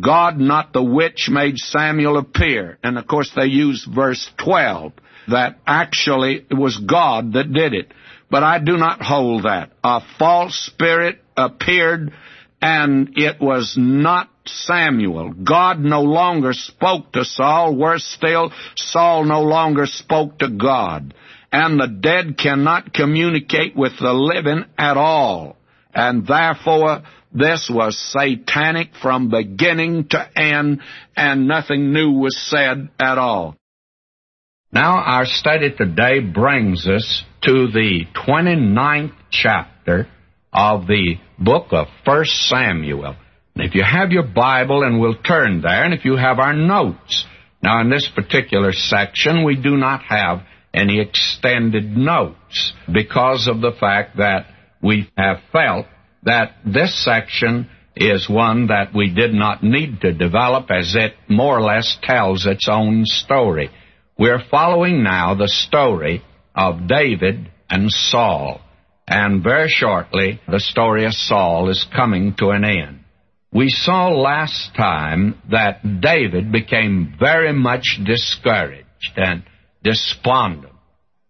God, not the witch, made Samuel appear. And of course they use verse 12, that actually it was God that did it. But I do not hold that. A false spirit appeared, and it was not Samuel. God no longer spoke to Saul. Worse still, Saul no longer spoke to God. And the dead cannot communicate with the living at all. And therefore, this was satanic from beginning to end, and nothing new was said at all. Now, our study today brings us to the 29th chapter of the book of 1 Samuel. If you have your Bible, and we'll turn there, and if you have our notes. Now, in this particular section, we do not have any extended notes because of the fact that we have felt that this section is one that we did not need to develop as it more or less tells its own story. We're following now the story of David and Saul. And very shortly, the story of Saul is coming to an end. We saw last time that David became very much discouraged and despondent.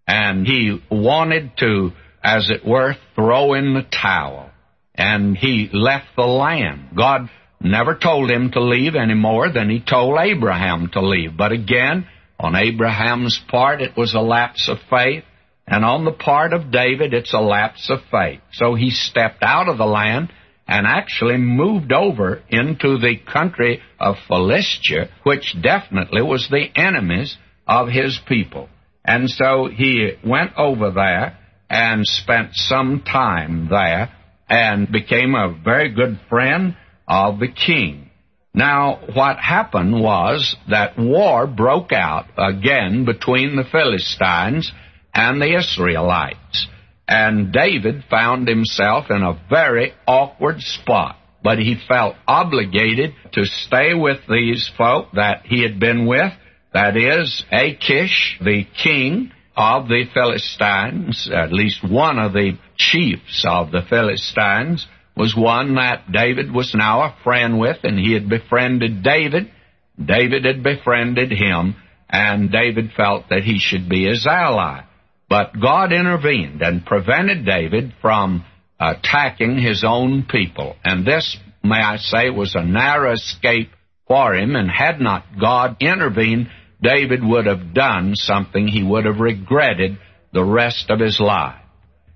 And he wanted to, as it were, throw in the towel. And he left the land. God never told him to leave any more than he told Abraham to leave. But again, on Abraham's part, it was a lapse of faith, and on the part of David, it's a lapse of faith. So he stepped out of the land and actually moved over into the country of Philistia, which definitely was the enemies of his people. And so he went over there and spent some time there and became a very good friend of the king. Now, what happened was that war broke out again between the Philistines and the Israelites. And David found himself in a very awkward spot. But he felt obligated to stay with these folk that he had been with. That is, Achish, the king of the Philistines, at least one of the chiefs of the Philistines, was one that David was now a friend with, and he had befriended David. David had befriended him, and David felt that he should be his ally. But God intervened and prevented David from attacking his own people. And this may I say, was a narrow escape for him, and had not God intervened, David would have done something he would have regretted the rest of his life.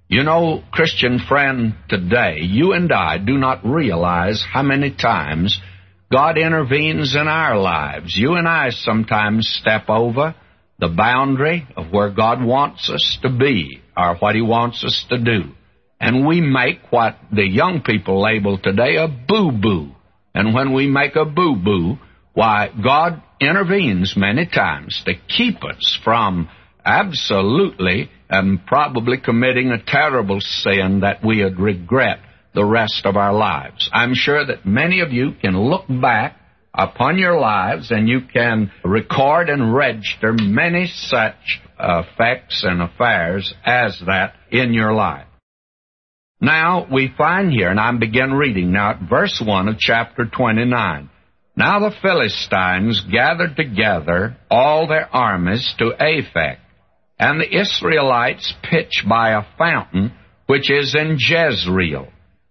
You know, Christian friend, today, you and I do not realize how many times God intervenes in our lives. You and I sometimes step over the boundary of where God wants us to be or what He wants us to do. And we make what the young people label today a boo boo. And when we make a boo boo, why, God intervenes many times to keep us from absolutely and probably committing a terrible sin that we would regret the rest of our lives. I'm sure that many of you can look back upon your lives and you can record and register many such effects and affairs as that in your life. Now we find here, and I begin reading now at verse 1 of chapter 29. Now the Philistines gathered together all their armies to Aphek, and the Israelites pitched by a fountain which is in Jezreel.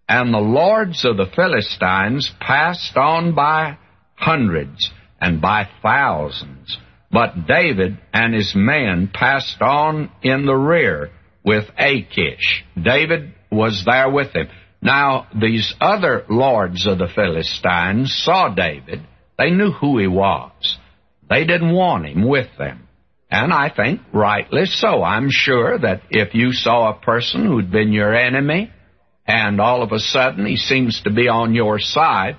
And the lords of the Philistines passed on by hundreds and by thousands. But David and his men passed on in the rear with Achish. David was there with him. Now, these other lords of the Philistines saw David. They knew who he was. They didn't want him with them. And I think rightly so. I'm sure that if you saw a person who'd been your enemy, and all of a sudden he seems to be on your side,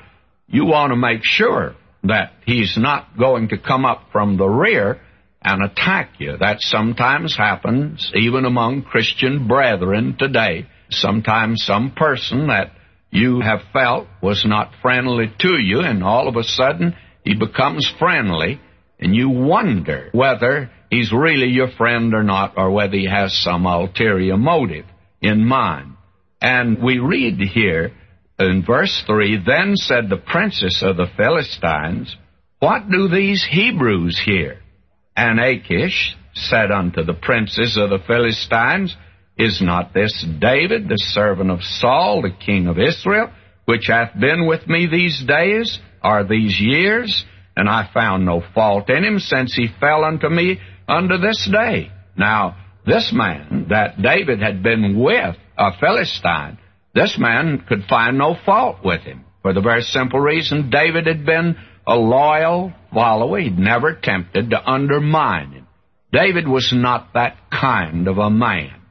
you want to make sure that he's not going to come up from the rear and attack you. That sometimes happens even among Christian brethren today. Sometimes some person that you have felt was not friendly to you, and all of a sudden he becomes friendly, and you wonder whether he's really your friend or not, or whether he has some ulterior motive in mind. And we read here in verse 3 Then said the princess of the Philistines, What do these Hebrews here? And Achish said unto the princes of the Philistines, Is not this David, the servant of Saul, the king of Israel, which hath been with me these days, or these years? And I found no fault in him, since he fell unto me unto this day. Now, this man that David had been with a Philistine, this man could find no fault with him for the very simple reason David had been a loyal follower. He'd never attempted to undermine him. David was not that kind of a man.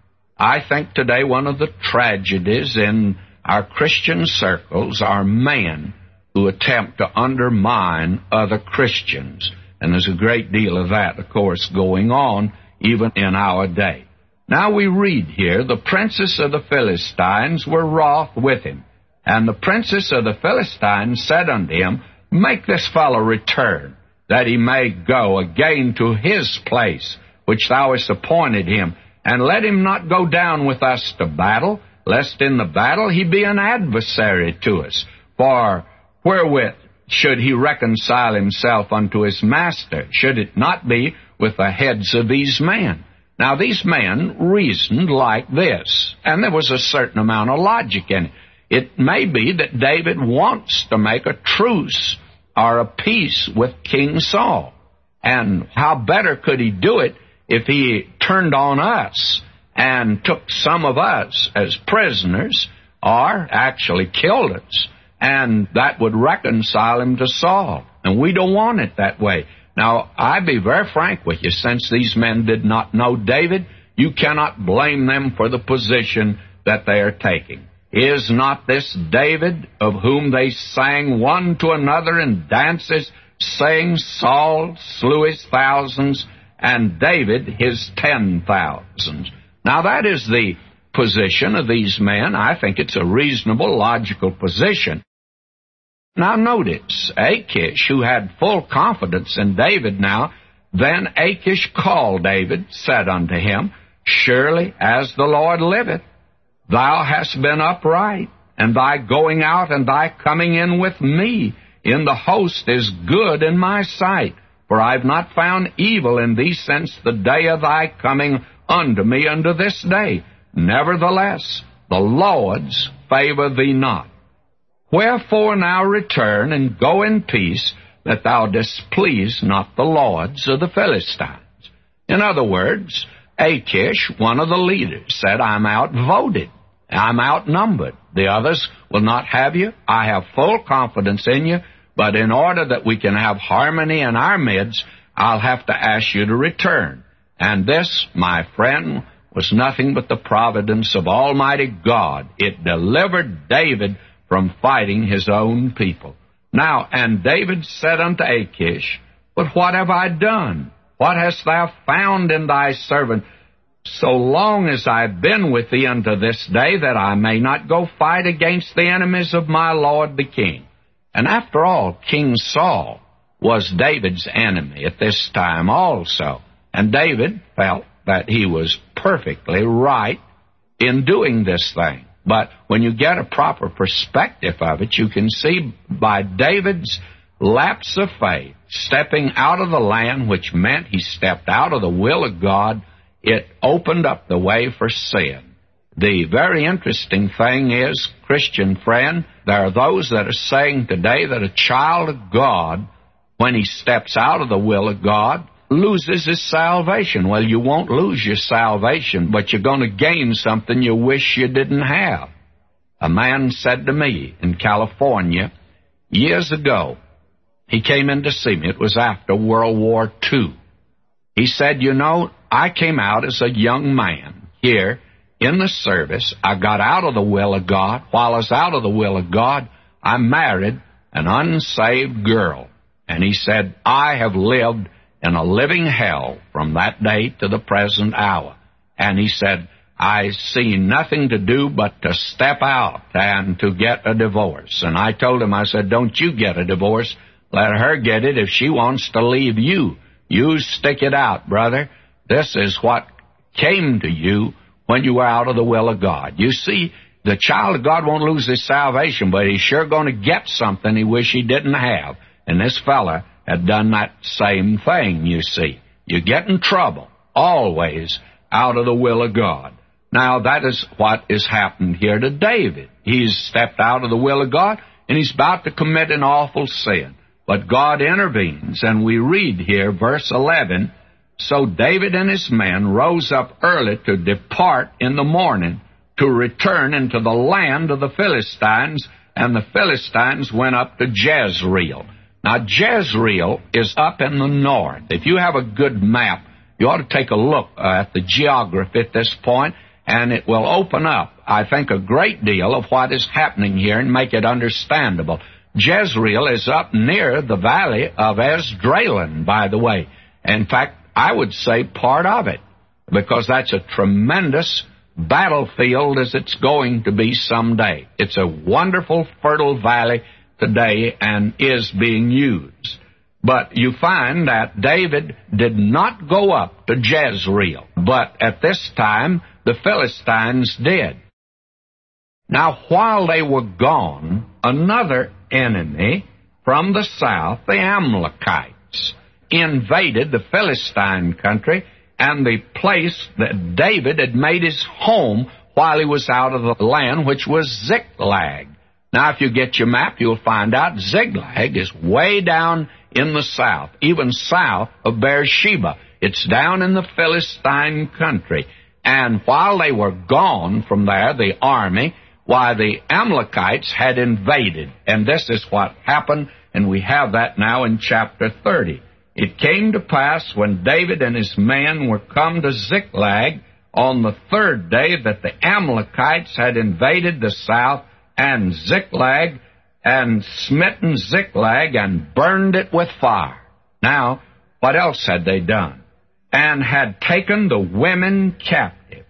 I think today one of the tragedies in our Christian circles are men who attempt to undermine other Christians. And there's a great deal of that, of course, going on even in our day. Now we read here, the princes of the Philistines were wroth with him. And the princes of the Philistines said unto him, Make this fellow return, that he may go again to his place, which thou hast appointed him, and let him not go down with us to battle, lest in the battle he be an adversary to us. For wherewith should he reconcile himself unto his master? Should it not be with the heads of these men? Now, these men reasoned like this, and there was a certain amount of logic in it. It may be that David wants to make a truce or a peace with King Saul. And how better could he do it if he turned on us and took some of us as prisoners or actually killed us? And that would reconcile him to Saul. And we don't want it that way. Now, I be very frank with you. Since these men did not know David, you cannot blame them for the position that they are taking. Is not this David, of whom they sang one to another in dances, saying, Saul slew his thousands, and David his ten thousands? Now, that is the position of these men. I think it's a reasonable, logical position. Now notice, Achish, who had full confidence in David now, then Achish called David, said unto him, Surely as the Lord liveth, thou hast been upright, and thy going out and thy coming in with me in the host is good in my sight. For I have not found evil in thee since the day of thy coming unto me unto this day. Nevertheless, the Lord's favor thee not. Wherefore now return and go in peace, that thou displease not the lords of the Philistines. In other words, Achish, one of the leaders, said, I'm outvoted. I'm outnumbered. The others will not have you. I have full confidence in you, but in order that we can have harmony in our midst, I'll have to ask you to return. And this, my friend, was nothing but the providence of Almighty God. It delivered David from fighting his own people. Now, and David said unto Achish, But what have I done? What hast thou found in thy servant? So long as I've been with thee unto this day, that I may not go fight against the enemies of my Lord the king. And after all, King Saul was David's enemy at this time also. And David felt that he was perfectly right in doing this thing. But when you get a proper perspective of it, you can see by David's lapse of faith, stepping out of the land, which meant he stepped out of the will of God, it opened up the way for sin. The very interesting thing is, Christian friend, there are those that are saying today that a child of God, when he steps out of the will of God, loses his salvation. Well, you won't lose your salvation, but you're going to gain something you wish you didn't have. A man said to me in California years ago, he came in to see me. It was after World War II. He said, You know, I came out as a young man here in the service. I got out of the will of God. While I was out of the will of God, I married an unsaved girl. And he said, I have lived in a living hell from that day to the present hour. And he said, I see nothing to do but to step out and to get a divorce. And I told him, I said, don't you get a divorce. Let her get it if she wants to leave you. You stick it out, brother. This is what came to you when you are out of the will of God. You see, the child of God won't lose his salvation, but he's sure going to get something he wish he didn't have. And this fella had done that same thing, you see. You get in trouble, always, out of the will of God. Now, that is what has happened here to David. He's stepped out of the will of God, and he's about to commit an awful sin. But God intervenes, and we read here, verse 11, So David and his men rose up early to depart in the morning, to return into the land of the Philistines, and the Philistines went up to Jezreel. Now, Jezreel is up in the north. If you have a good map, you ought to take a look uh, at the geography at this point, and it will open up, I think, a great deal of what is happening here and make it understandable. Jezreel is up near the valley of Esdraelon, by the way. In fact, I would say part of it, because that's a tremendous battlefield as it's going to be someday. It's a wonderful, fertile valley today and is being used. But you find that David did not go up to Jezreel, but at this time the Philistines did. Now, while they were gone, another enemy from the south, the Amalekites, invaded the Philistine country and the place that David had made his home while he was out of the land, which was Ziklag. Now, if you get your map, you'll find out Ziklag is way down in the south, even south of Beersheba. It's down in the Philistine country. And while they were gone from there, the army, why the Amalekites had invaded. And this is what happened, and we have that now in chapter 30. It came to pass when David and his men were come to Ziklag on the third day that the Amalekites had invaded the south and Ziklag and smitten Ziklag and burned it with fire. Now, what else had they done? And had taken the women captives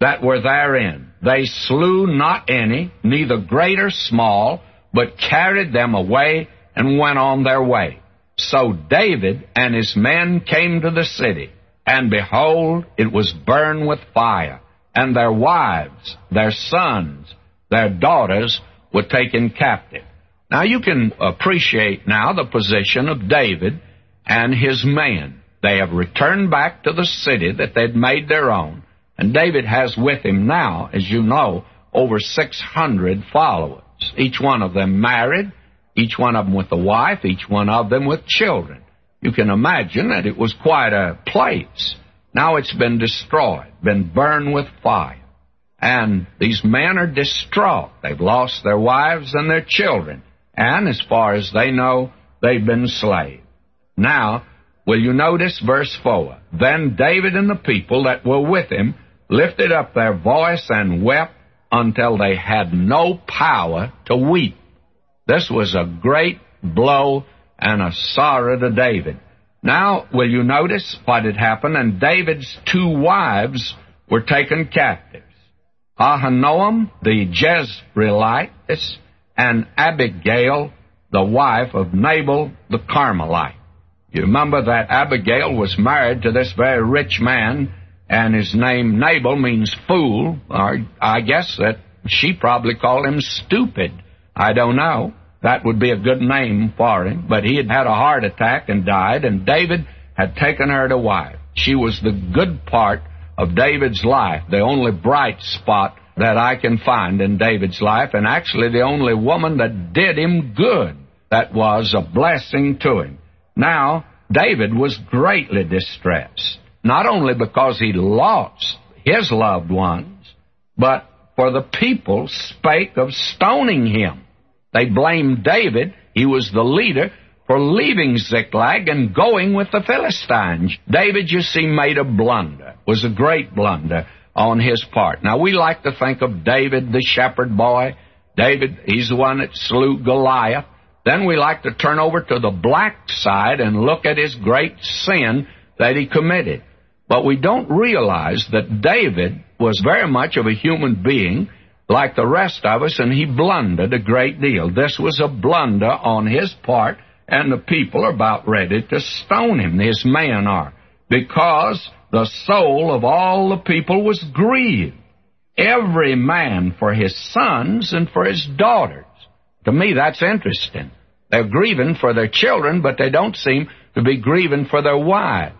that were therein. They slew not any, neither great or small, but carried them away and went on their way. So David and his men came to the city, and behold, it was burned with fire, and their wives, their sons, their daughters were taken captive. Now you can appreciate now the position of David and his men. They have returned back to the city that they'd made their own, and David has with him now, as you know, over 600 followers. each one of them married, each one of them with a wife, each one of them with children. You can imagine that it was quite a place. Now it's been destroyed, been burned with fire. And these men are distraught. They've lost their wives and their children. And as far as they know, they've been slaves. Now, will you notice verse 4? Then David and the people that were with him lifted up their voice and wept until they had no power to weep. This was a great blow and a sorrow to David. Now, will you notice what had happened? And David's two wives were taken captives. Ahinoam the Jezreelitess, and Abigail, the wife of Nabal the Carmelite. You remember that Abigail was married to this very rich man, and his name Nabal means fool, or I guess that she probably called him stupid. I don't know. That would be a good name for him, but he had had a heart attack and died, and David had taken her to wife. She was the good part of David's life, the only bright spot that I can find in David's life, and actually the only woman that did him good. That was a blessing to him. Now, David was greatly distressed, not only because he lost his loved ones, but for the people spake of stoning him. They blamed David, he was the leader, for leaving Ziklag and going with the Philistines. David, you see, made a blunder, was a great blunder on his part. Now, we like to think of David, the shepherd boy. David, he's the one that slew Goliath. Then we like to turn over to the black side and look at his great sin that he committed. But we don't realize that David was very much of a human being like the rest of us, and he blundered a great deal. This was a blunder on his part, and the people are about ready to stone him. His men are. Because the soul of all the people was grieved, every man for his sons and for his daughters. To me, that's interesting. They're grieving for their children, but they don't seem to be grieving for their wives.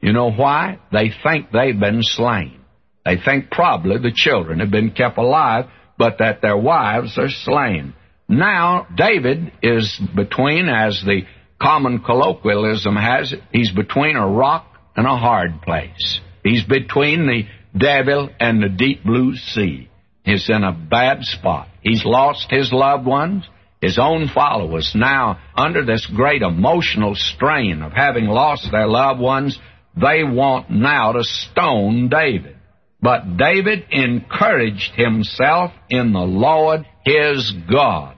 You know why? They think they've been slain. They think probably the children have been kept alive, but that their wives are slain. Now, David is between, as the common colloquialism has it, he's between a rock and a hard place. He's between the devil and the deep blue sea. He's in a bad spot. He's lost his loved ones, his own followers. Now, under this great emotional strain of having lost their loved ones, they want now to stone David. But David encouraged himself in the Lord his God.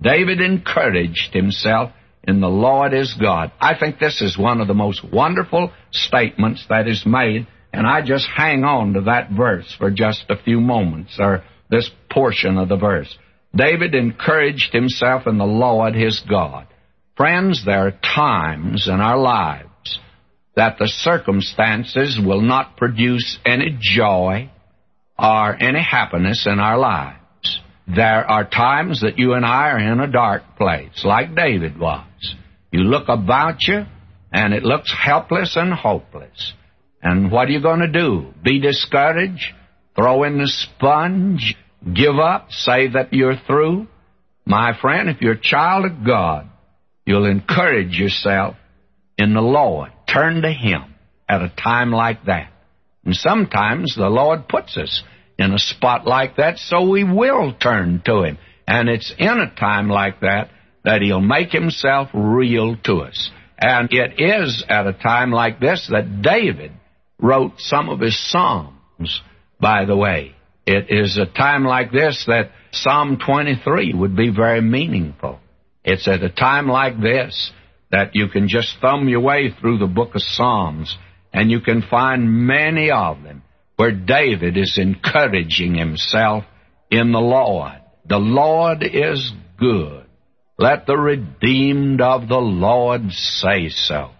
David encouraged himself in the Lord his God. I think this is one of the most wonderful statements that is made, and I just hang on to that verse for just a few moments, or this portion of the verse. David encouraged himself in the Lord his God. Friends, there are times in our lives that the circumstances will not produce any joy or any happiness in our lives. There are times that you and I are in a dark place, like David was. You look about you, and it looks helpless and hopeless. And what are you going to do? Be discouraged? Throw in the sponge? Give up? Say that you're through? My friend, if you're a child of God, you'll encourage yourself in the Lord. Turn to Him at a time like that. And sometimes the Lord puts us in a spot like that, so we will turn to Him. And it's in a time like that that He'll make Himself real to us. And it is at a time like this that David wrote some of his Psalms, by the way. It is a time like this that Psalm 23 would be very meaningful. It's at a time like this that you can just thumb your way through the book of Psalms, and you can find many of them where David is encouraging himself in the Lord. The Lord is good. Let the redeemed of the Lord say so.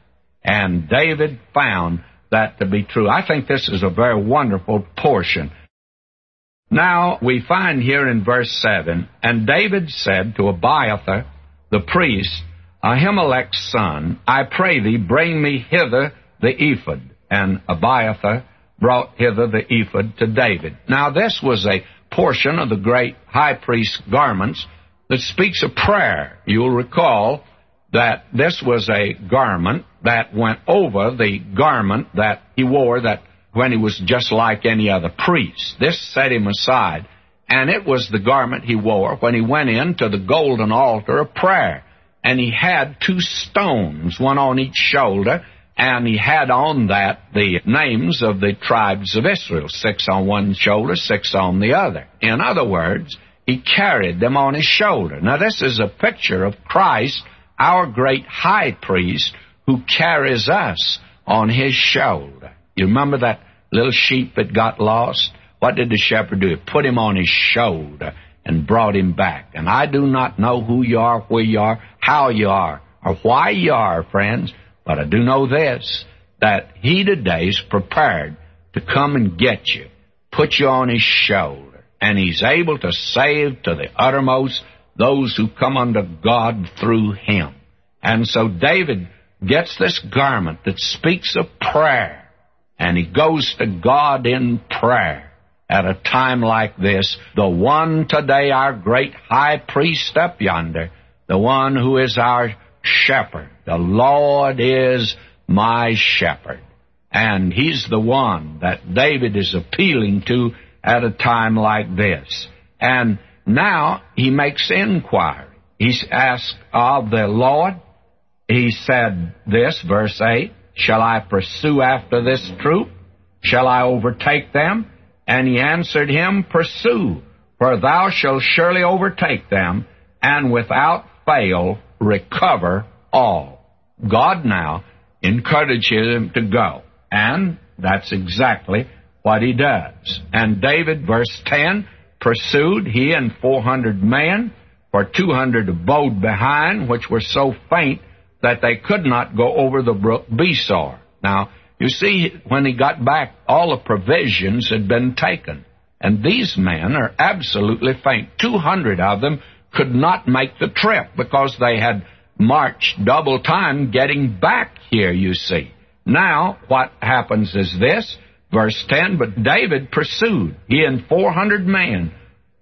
And David found that to be true. I think this is a very wonderful portion. Now, we find here in verse 7 And David said to Abiathar, the priest, Ahimelech's son, I pray thee, bring me hither the ephod. And Abiathar brought hither the ephod to David. Now, this was a portion of the great high priest's garments that speaks of prayer. You'll recall that this was a garment that went over the garment that he wore that when he was just like any other priest. This set him aside, and it was the garment he wore when he went into the golden altar of prayer. And he had two stones, one on each shoulder, and he had on that the names of the tribes of Israel, six on one shoulder, six on the other. In other words, he carried them on his shoulder. Now, this is a picture of Christ, our great high priest, who carries us on his shoulder. You remember that little sheep that got lost? What did the shepherd do? He put him on his shoulder and brought him back. And I do not know who you are, where you are, how you are, or why you are, friends, but I do know this, that he today is prepared to come and get you, put you on his shoulder and he's able to save to the uttermost those who come unto God through him. And so David gets this garment that speaks of prayer, and he goes to God in prayer at a time like this. The one today, our great high priest up yonder, the one who is our shepherd. The Lord is my shepherd. And he's the one that David is appealing to at a time like this. And now he makes inquiry. He's asked of the Lord. He said this, verse 8, Shall I pursue after this troop? Shall I overtake them? And he answered him, Pursue, for thou shalt surely overtake them, and without fail recover all. God now encourages him to go. And that's exactly what he does. And David, verse 10, pursued, he and 400 men, for 200 abode behind, which were so faint that they could not go over the brook Besor. Now, you see, when he got back, all the provisions had been taken. And these men are absolutely faint. 200 of them could not make the trip because they had marched double time getting back here, you see. Now, what happens is this Verse 10, but David pursued, he and 400 men.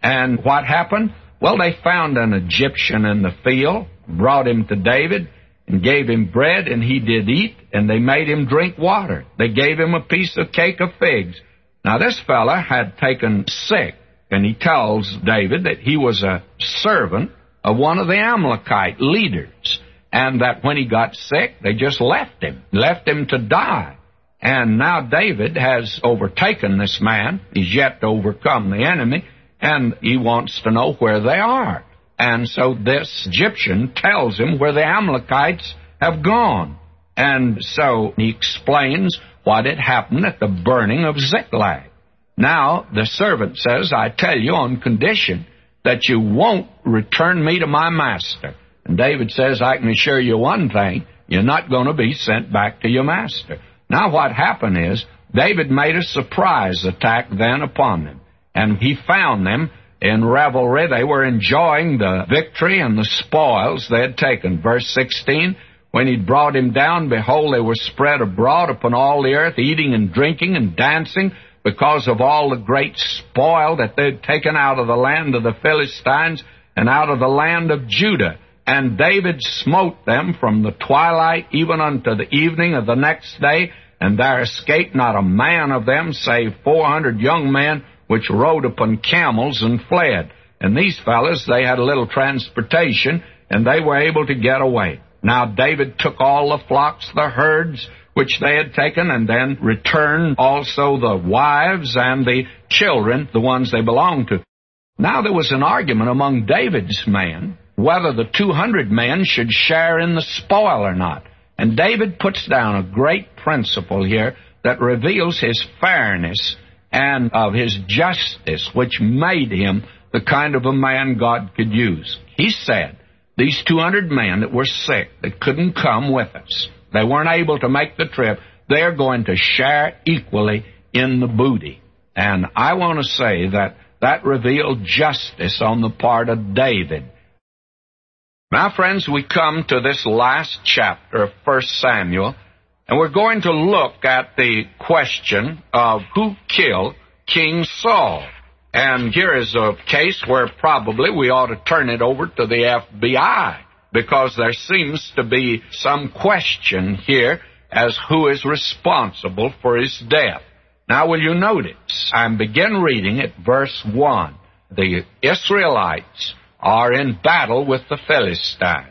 And what happened? Well, they found an Egyptian in the field, brought him to David, and gave him bread, and he did eat, and they made him drink water. They gave him a piece of cake of figs. Now, this fellow had taken sick, and he tells David that he was a servant of one of the Amalekite leaders, and that when he got sick, they just left him, left him to die. And now David has overtaken this man. He's yet to overcome the enemy, and he wants to know where they are. And so this Egyptian tells him where the Amalekites have gone. And so he explains what had happened at the burning of Ziklag. Now, the servant says, I tell you on condition that you won't return me to my master. And David says, I can assure you one thing, you're not going to be sent back to your master. Now, what happened is David made a surprise attack then upon them, and he found them in revelry. They were enjoying the victory and the spoils they had taken. Verse 16 When he'd brought him down, behold, they were spread abroad upon all the earth, eating and drinking and dancing because of all the great spoil that they'd taken out of the land of the Philistines and out of the land of Judah. And David smote them from the twilight even unto the evening of the next day, and there escaped not a man of them save four hundred young men which rode upon camels and fled. And these fellows, they had a little transportation, and they were able to get away. Now David took all the flocks, the herds, which they had taken, and then returned also the wives and the children, the ones they belonged to. Now there was an argument among David's men whether the 200 men should share in the spoil or not. And David puts down a great principle here that reveals his fairness and of his justice, which made him the kind of a man God could use. He said, these 200 men that were sick, that couldn't come with us, they weren't able to make the trip, they're going to share equally in the booty. And I want to say that that revealed justice on the part of David. Now, friends, we come to this last chapter of 1 Samuel, and we're going to look at the question of who killed King Saul. And here is a case where probably we ought to turn it over to the FBI because there seems to be some question here as who is responsible for his death. Now, will you notice? I begin reading at verse 1. The Israelites are in battle with the Philistines.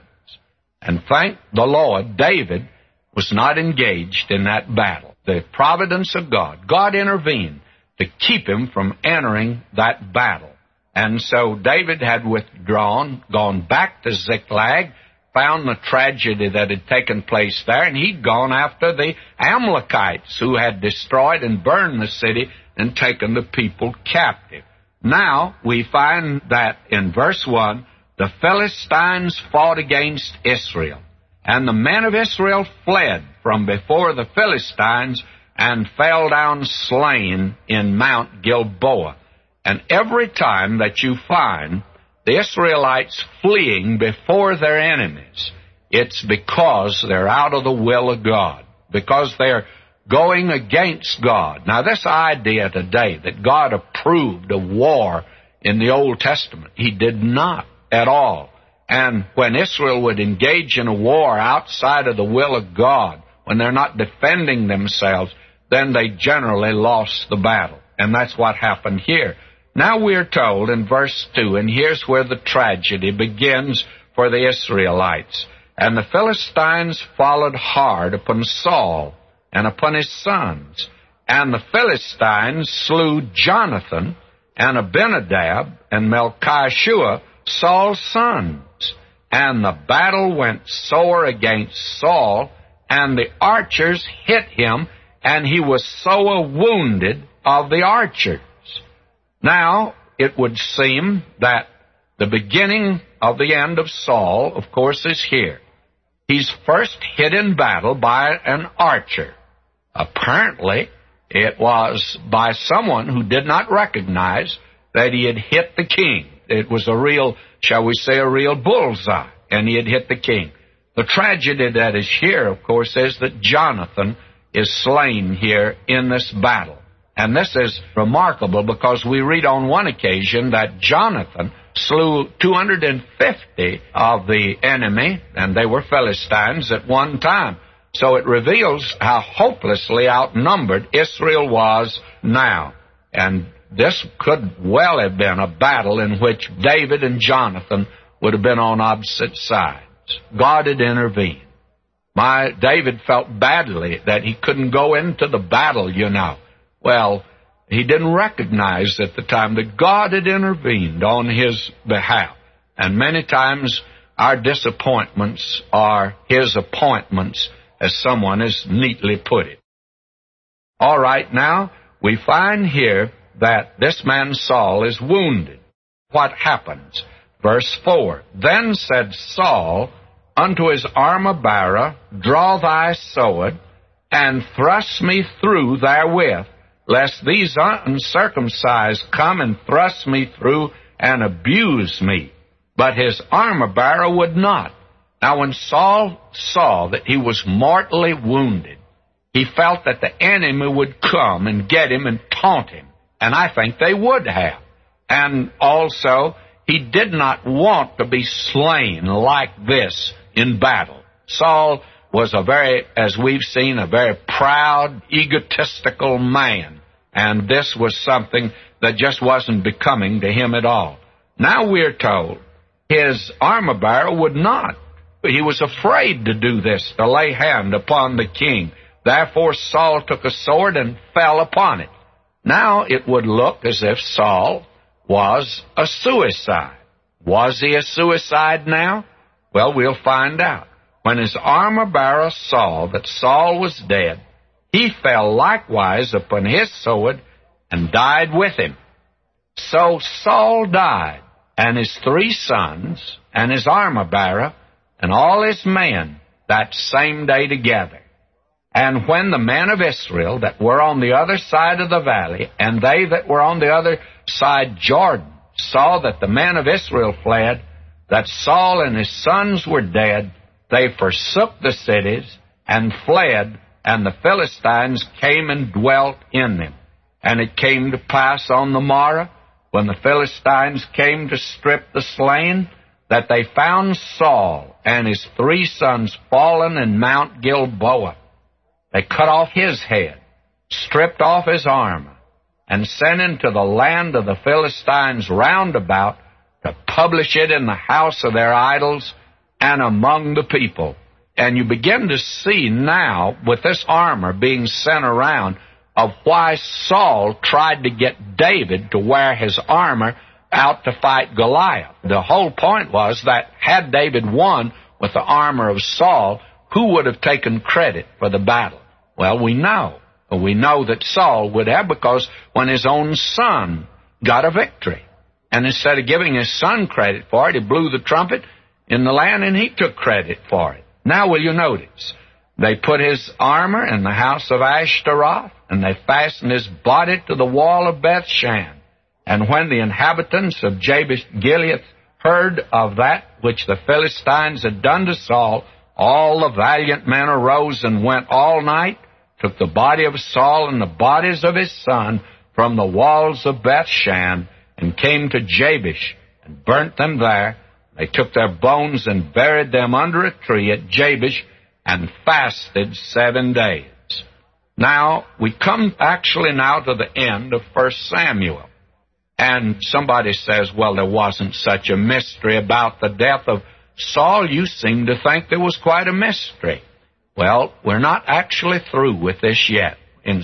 And thank the Lord, David was not engaged in that battle. The providence of God, God intervened to keep him from entering that battle. And so David had withdrawn, gone back to Ziklag, found the tragedy that had taken place there, and he'd gone after the Amalekites who had destroyed and burned the city and taken the people captive. Now we find that in verse 1, the Philistines fought against Israel, and the men of Israel fled from before the Philistines and fell down slain in Mount Gilboa. And every time that you find the Israelites fleeing before their enemies, it's because they're out of the will of God, because they're going against God. Now, this idea today that God approved of war in the Old Testament, He did not at all. And when Israel would engage in a war outside of the will of God, when they're not defending themselves, then they generally lost the battle. And that's what happened here. Now we're told in verse 2, and here's where the tragedy begins for the Israelites. And the Philistines followed hard upon Saul and upon his sons. And the Philistines slew Jonathan and Abinadab and Melchishua, Saul's sons. And the battle went sore against Saul, and the archers hit him, and he was sore wounded of the archers. Now, it would seem that the beginning of the end of Saul, of course, is here. He's first hit in battle by an archer. Apparently, it was by someone who did not recognize that he had hit the king. It was a real, shall we say, a real bullseye, and he had hit the king. The tragedy that is here, of course, is that Jonathan is slain here in this battle. And this is remarkable because we read on one occasion that Jonathan slew 250 of the enemy, and they were Philistines at one time. So it reveals how hopelessly outnumbered Israel was now. And this could well have been a battle in which David and Jonathan would have been on opposite sides. God had intervened. My David felt badly that he couldn't go into the battle, you know. Well, he didn't recognize at the time that God had intervened on his behalf. And many times our disappointments are his appointments, as someone has neatly put it. All right, now we find here that this man Saul is wounded. What happens? Verse 4 Then said Saul unto his armor bearer, Draw thy sword, and thrust me through therewith lest these uncircumcised come and thrust me through and abuse me. But his armor bearer would not. Now, when Saul saw that he was mortally wounded, he felt that the enemy would come and get him and taunt him. And I think they would have. And also, he did not want to be slain like this in battle. Saul was a very, as we've seen, a very proud, egotistical man. And this was something that just wasn't becoming to him at all. Now we're told his armor bearer would not. He was afraid to do this, to lay hand upon the king. Therefore Saul took a sword and fell upon it. Now it would look as if Saul was a suicide. Was he a suicide now? Well, we'll find out. When his armor bearer saw that Saul was dead, he fell likewise upon his sword and died with him. So Saul died, and his three sons, and his armor bearer, and all his men that same day together. And when the men of Israel that were on the other side of the valley, and they that were on the other side Jordan, saw that the men of Israel fled, that Saul and his sons were dead, they forsook the cities and fled, and the Philistines came and dwelt in them. And it came to pass on the morrow when the Philistines came to strip the slain, that they found Saul and his three sons fallen in Mount Gilboa. They cut off his head, stripped off his armor, and sent into the land of the Philistines round about to publish it in the house of their idols and among the people. And you begin to see now, with this armor being sent around, of why Saul tried to get David to wear his armor out to fight Goliath. The whole point was that had David won with the armor of Saul, who would have taken credit for the battle? Well, we know. We know that Saul would have because when his own son got a victory, and instead of giving his son credit for it, he blew the trumpet in the land and he took credit for it. Now, will you notice? They put his armor in the house of Ashtaroth, and they fastened his body to the wall of Bethshan. And when the inhabitants of Jabesh Gilead heard of that which the Philistines had done to Saul, all the valiant men arose and went all night, took the body of Saul and the bodies of his son from the walls of Bethshan, and came to Jabesh and burnt them there. They took their bones and buried them under a tree at Jabesh and fasted seven days. Now, we come actually now to the end of 1 Samuel. And somebody says, well, there wasn't such a mystery about the death of Saul. You seem to think there was quite a mystery. Well, we're not actually through with this yet. In 2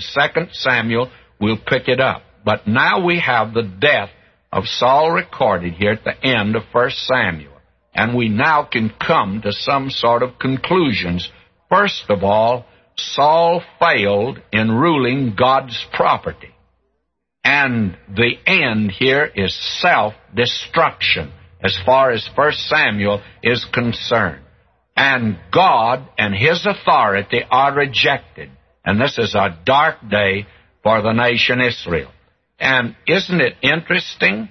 Samuel, we'll pick it up. But now we have the death of Saul recorded here at the end of 1 Samuel. And we now can come to some sort of conclusions. First of all, Saul failed in ruling God's property. And the end here is self-destruction as far as 1 Samuel is concerned. And God and His authority are rejected. And this is a dark day for the nation Israel. And isn't it interesting?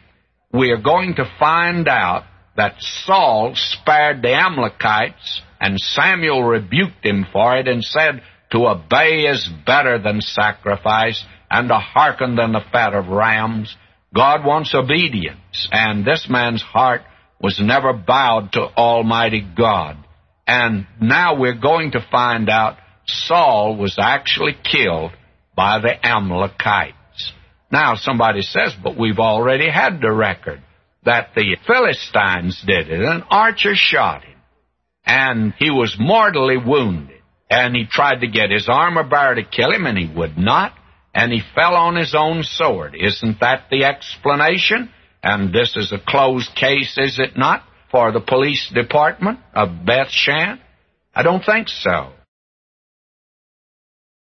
We are going to find out that Saul spared the Amalekites, and Samuel rebuked him for it and said, To obey is better than sacrifice, and to hearken than the fat of rams. God wants obedience, and this man's heart was never bowed to Almighty God. And now we're going to find out Saul was actually killed by the Amalekites. Now somebody says, but we've already had the record that the Philistines did it. An archer shot him, and he was mortally wounded. And he tried to get his armor bearer to kill him, and he would not and he fell on his own sword. Isn't that the explanation? And this is a closed case, is it not, for the police department of Beth Shan? I don't think so.